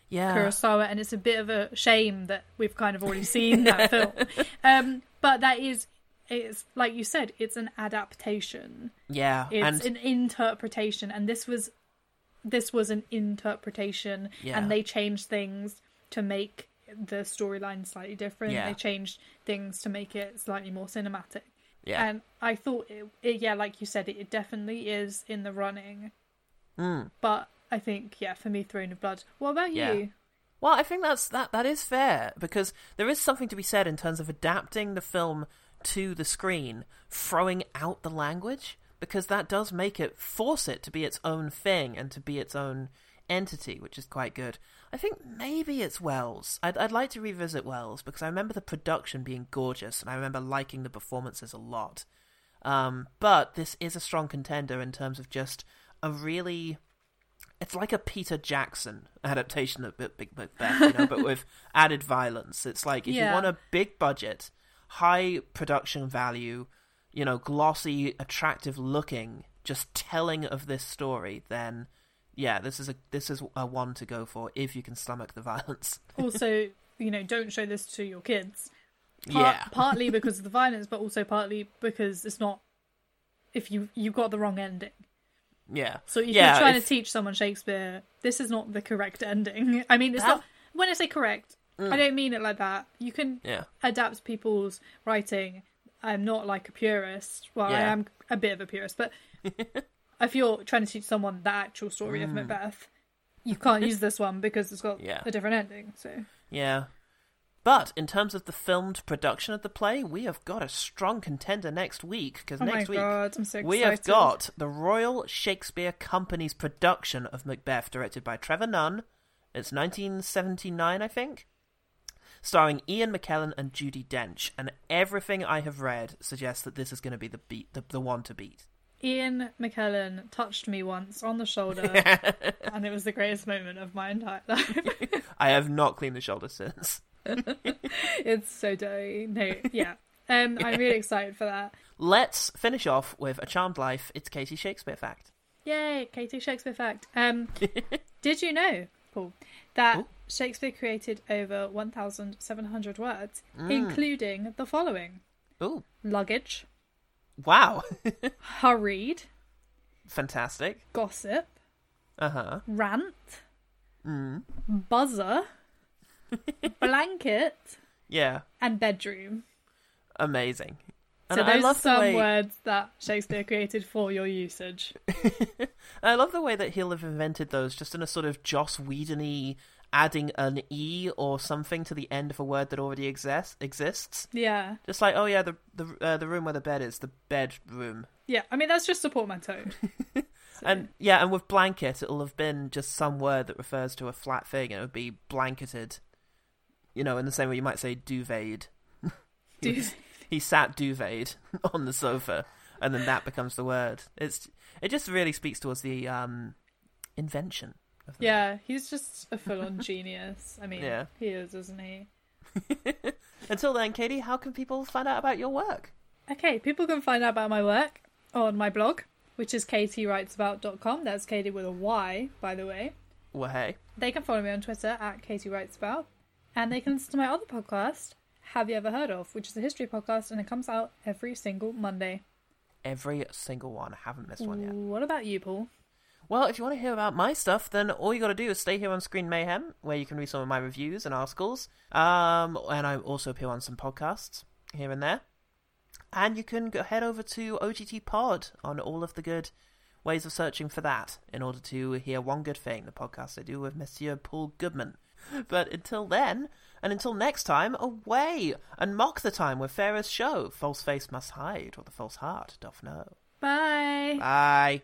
[SPEAKER 1] Yeah.
[SPEAKER 2] Kurosawa, and it's a bit of a shame that we've kind of already seen that film. Um, but that is, it's like you said, it's an adaptation.
[SPEAKER 1] Yeah.
[SPEAKER 2] It's
[SPEAKER 1] and
[SPEAKER 2] an interpretation, and this was, this was an interpretation,
[SPEAKER 1] Yeah.
[SPEAKER 2] and they changed things to make the storyline slightly different.
[SPEAKER 1] Yeah.
[SPEAKER 2] They changed things to make it slightly more cinematic.
[SPEAKER 1] Yeah.
[SPEAKER 2] And I thought, it, it, yeah, like you said, it, it definitely is in the running.
[SPEAKER 1] Mm.
[SPEAKER 2] But I think, yeah, for me, Throne of Blood. What about
[SPEAKER 1] Yeah.
[SPEAKER 2] you?
[SPEAKER 1] Well, I think that's that that is fair because there is something to be said in terms of adapting the film to the screen, throwing out the language because that does make it force it to be its own thing and to be its own entity, which is quite good. I think maybe it's Welles. I'd I'd like to revisit Welles because I remember the production being gorgeous and I remember liking the performances a lot. Um, but this is a strong contender in terms of just a really it's like a Peter Jackson adaptation of Big Macbeth, you know, but with added violence. It's like if
[SPEAKER 2] Yeah.
[SPEAKER 1] you want a big budget, high production value, you know, glossy, attractive looking, just telling of this story, then yeah, this is a this is a one to go for if you can stomach the violence.
[SPEAKER 2] also, you know, don't show this to your kids. Par-
[SPEAKER 1] Yeah.
[SPEAKER 2] partly because of the violence, but also partly because it's not. If you you got the wrong ending,
[SPEAKER 1] Yeah.
[SPEAKER 2] so if
[SPEAKER 1] yeah,
[SPEAKER 2] you're trying
[SPEAKER 1] if-
[SPEAKER 2] to teach someone Shakespeare, this is not the correct ending. I mean, it's
[SPEAKER 1] That-
[SPEAKER 2] not. When I say correct, I don't mean it like that. You can
[SPEAKER 1] Mm. Yeah.
[SPEAKER 2] adapt people's writing. I'm not like a purist. Well, I am a bit of a purist, but if you're trying to teach someone the actual story of Macbeth, you can't use this one because it's got
[SPEAKER 1] Mm. Yeah.
[SPEAKER 2] a different ending. So
[SPEAKER 1] Yeah. But in terms of the filmed production of the play, we have got a strong contender next week because
[SPEAKER 2] Oh my
[SPEAKER 1] next week
[SPEAKER 2] God, I'm so
[SPEAKER 1] we have got the Royal Shakespeare Company's production of Macbeth, directed by Trevor Nunn. It's 1979, I think. Starring Ian McKellen and Judi Dench, and everything I have read suggests that this is going to be the beat, the, the one to beat.
[SPEAKER 2] Ian McKellen touched me once on the shoulder, and it was the greatest moment of my entire life.
[SPEAKER 1] I have not cleaned the shoulder since.
[SPEAKER 2] it's so dirty. No, yeah. Um, I'm really excited for that.
[SPEAKER 1] Let's finish off with A Charmed Life. It's Katy Shakespeare fact.
[SPEAKER 2] Yay, Katy Shakespeare fact. Um, did you know, Paul, that
[SPEAKER 1] Ooh.
[SPEAKER 2] Shakespeare created over 1,700 words,
[SPEAKER 1] Mm.
[SPEAKER 2] including the following
[SPEAKER 1] Ooh,
[SPEAKER 2] luggage,
[SPEAKER 1] wow.
[SPEAKER 2] hurried,
[SPEAKER 1] Fantastic.
[SPEAKER 2] gossip,
[SPEAKER 1] Uh huh.
[SPEAKER 2] rant,
[SPEAKER 1] Mm.
[SPEAKER 2] buzzer, blanket,
[SPEAKER 1] Yeah,
[SPEAKER 2] and bedroom.
[SPEAKER 1] amazing. And
[SPEAKER 2] So
[SPEAKER 1] I
[SPEAKER 2] those are
[SPEAKER 1] love the
[SPEAKER 2] some
[SPEAKER 1] way
[SPEAKER 2] words that Shakespeare created for your usage.
[SPEAKER 1] I love the way that he'll have invented those just in a sort of Joss Whedon-y adding an e or something to the end of a word that already exists. Exists.
[SPEAKER 2] Yeah,
[SPEAKER 1] Just like, oh yeah, the the uh, the room where the bed is, the bedroom.
[SPEAKER 2] yeah. I mean, that's just a portmanteau.
[SPEAKER 1] And yeah, and with blanket, it'll have been just some word that refers to a flat thing, and it would be blanketed. You know, in the same way you might say duvet.
[SPEAKER 2] Duvet.
[SPEAKER 1] He sat duvet on the sofa, and then that becomes the word. It's it just really speaks towards the um invention. Of the
[SPEAKER 2] Yeah, he's just a full-on genius. I mean,
[SPEAKER 1] Yeah.
[SPEAKER 2] he is, isn't he?
[SPEAKER 1] Until then, Katy, how can people find out about your work?
[SPEAKER 2] Okay, people can find out about my work on my blog, which is katywritesabout.com. That's Katy with a Y, by the way.
[SPEAKER 1] Well, hey,
[SPEAKER 2] They can follow me on Twitter at katywritesabout. And they can listen to my other podcast, Have You Ever Heard Of, which is a history podcast, and it comes out every single Monday.
[SPEAKER 1] every single one. I haven't missed one yet.
[SPEAKER 2] What about you, Paul?
[SPEAKER 1] Well, if you want to hear about my stuff, then all you got to do is stay here on Screen Mayhem, where you can read some of my reviews and articles. Um, and I also appear on some podcasts here and there. And you can go head over to OGT Pod on all of the good ways of searching for that in order to hear One Good Thing, the podcast I do with Monsieur Paul Goodman. But until then, and until next time, away and mock the time where Farah's show. False face must hide, or the false heart doth know.
[SPEAKER 2] Bye.
[SPEAKER 1] Bye.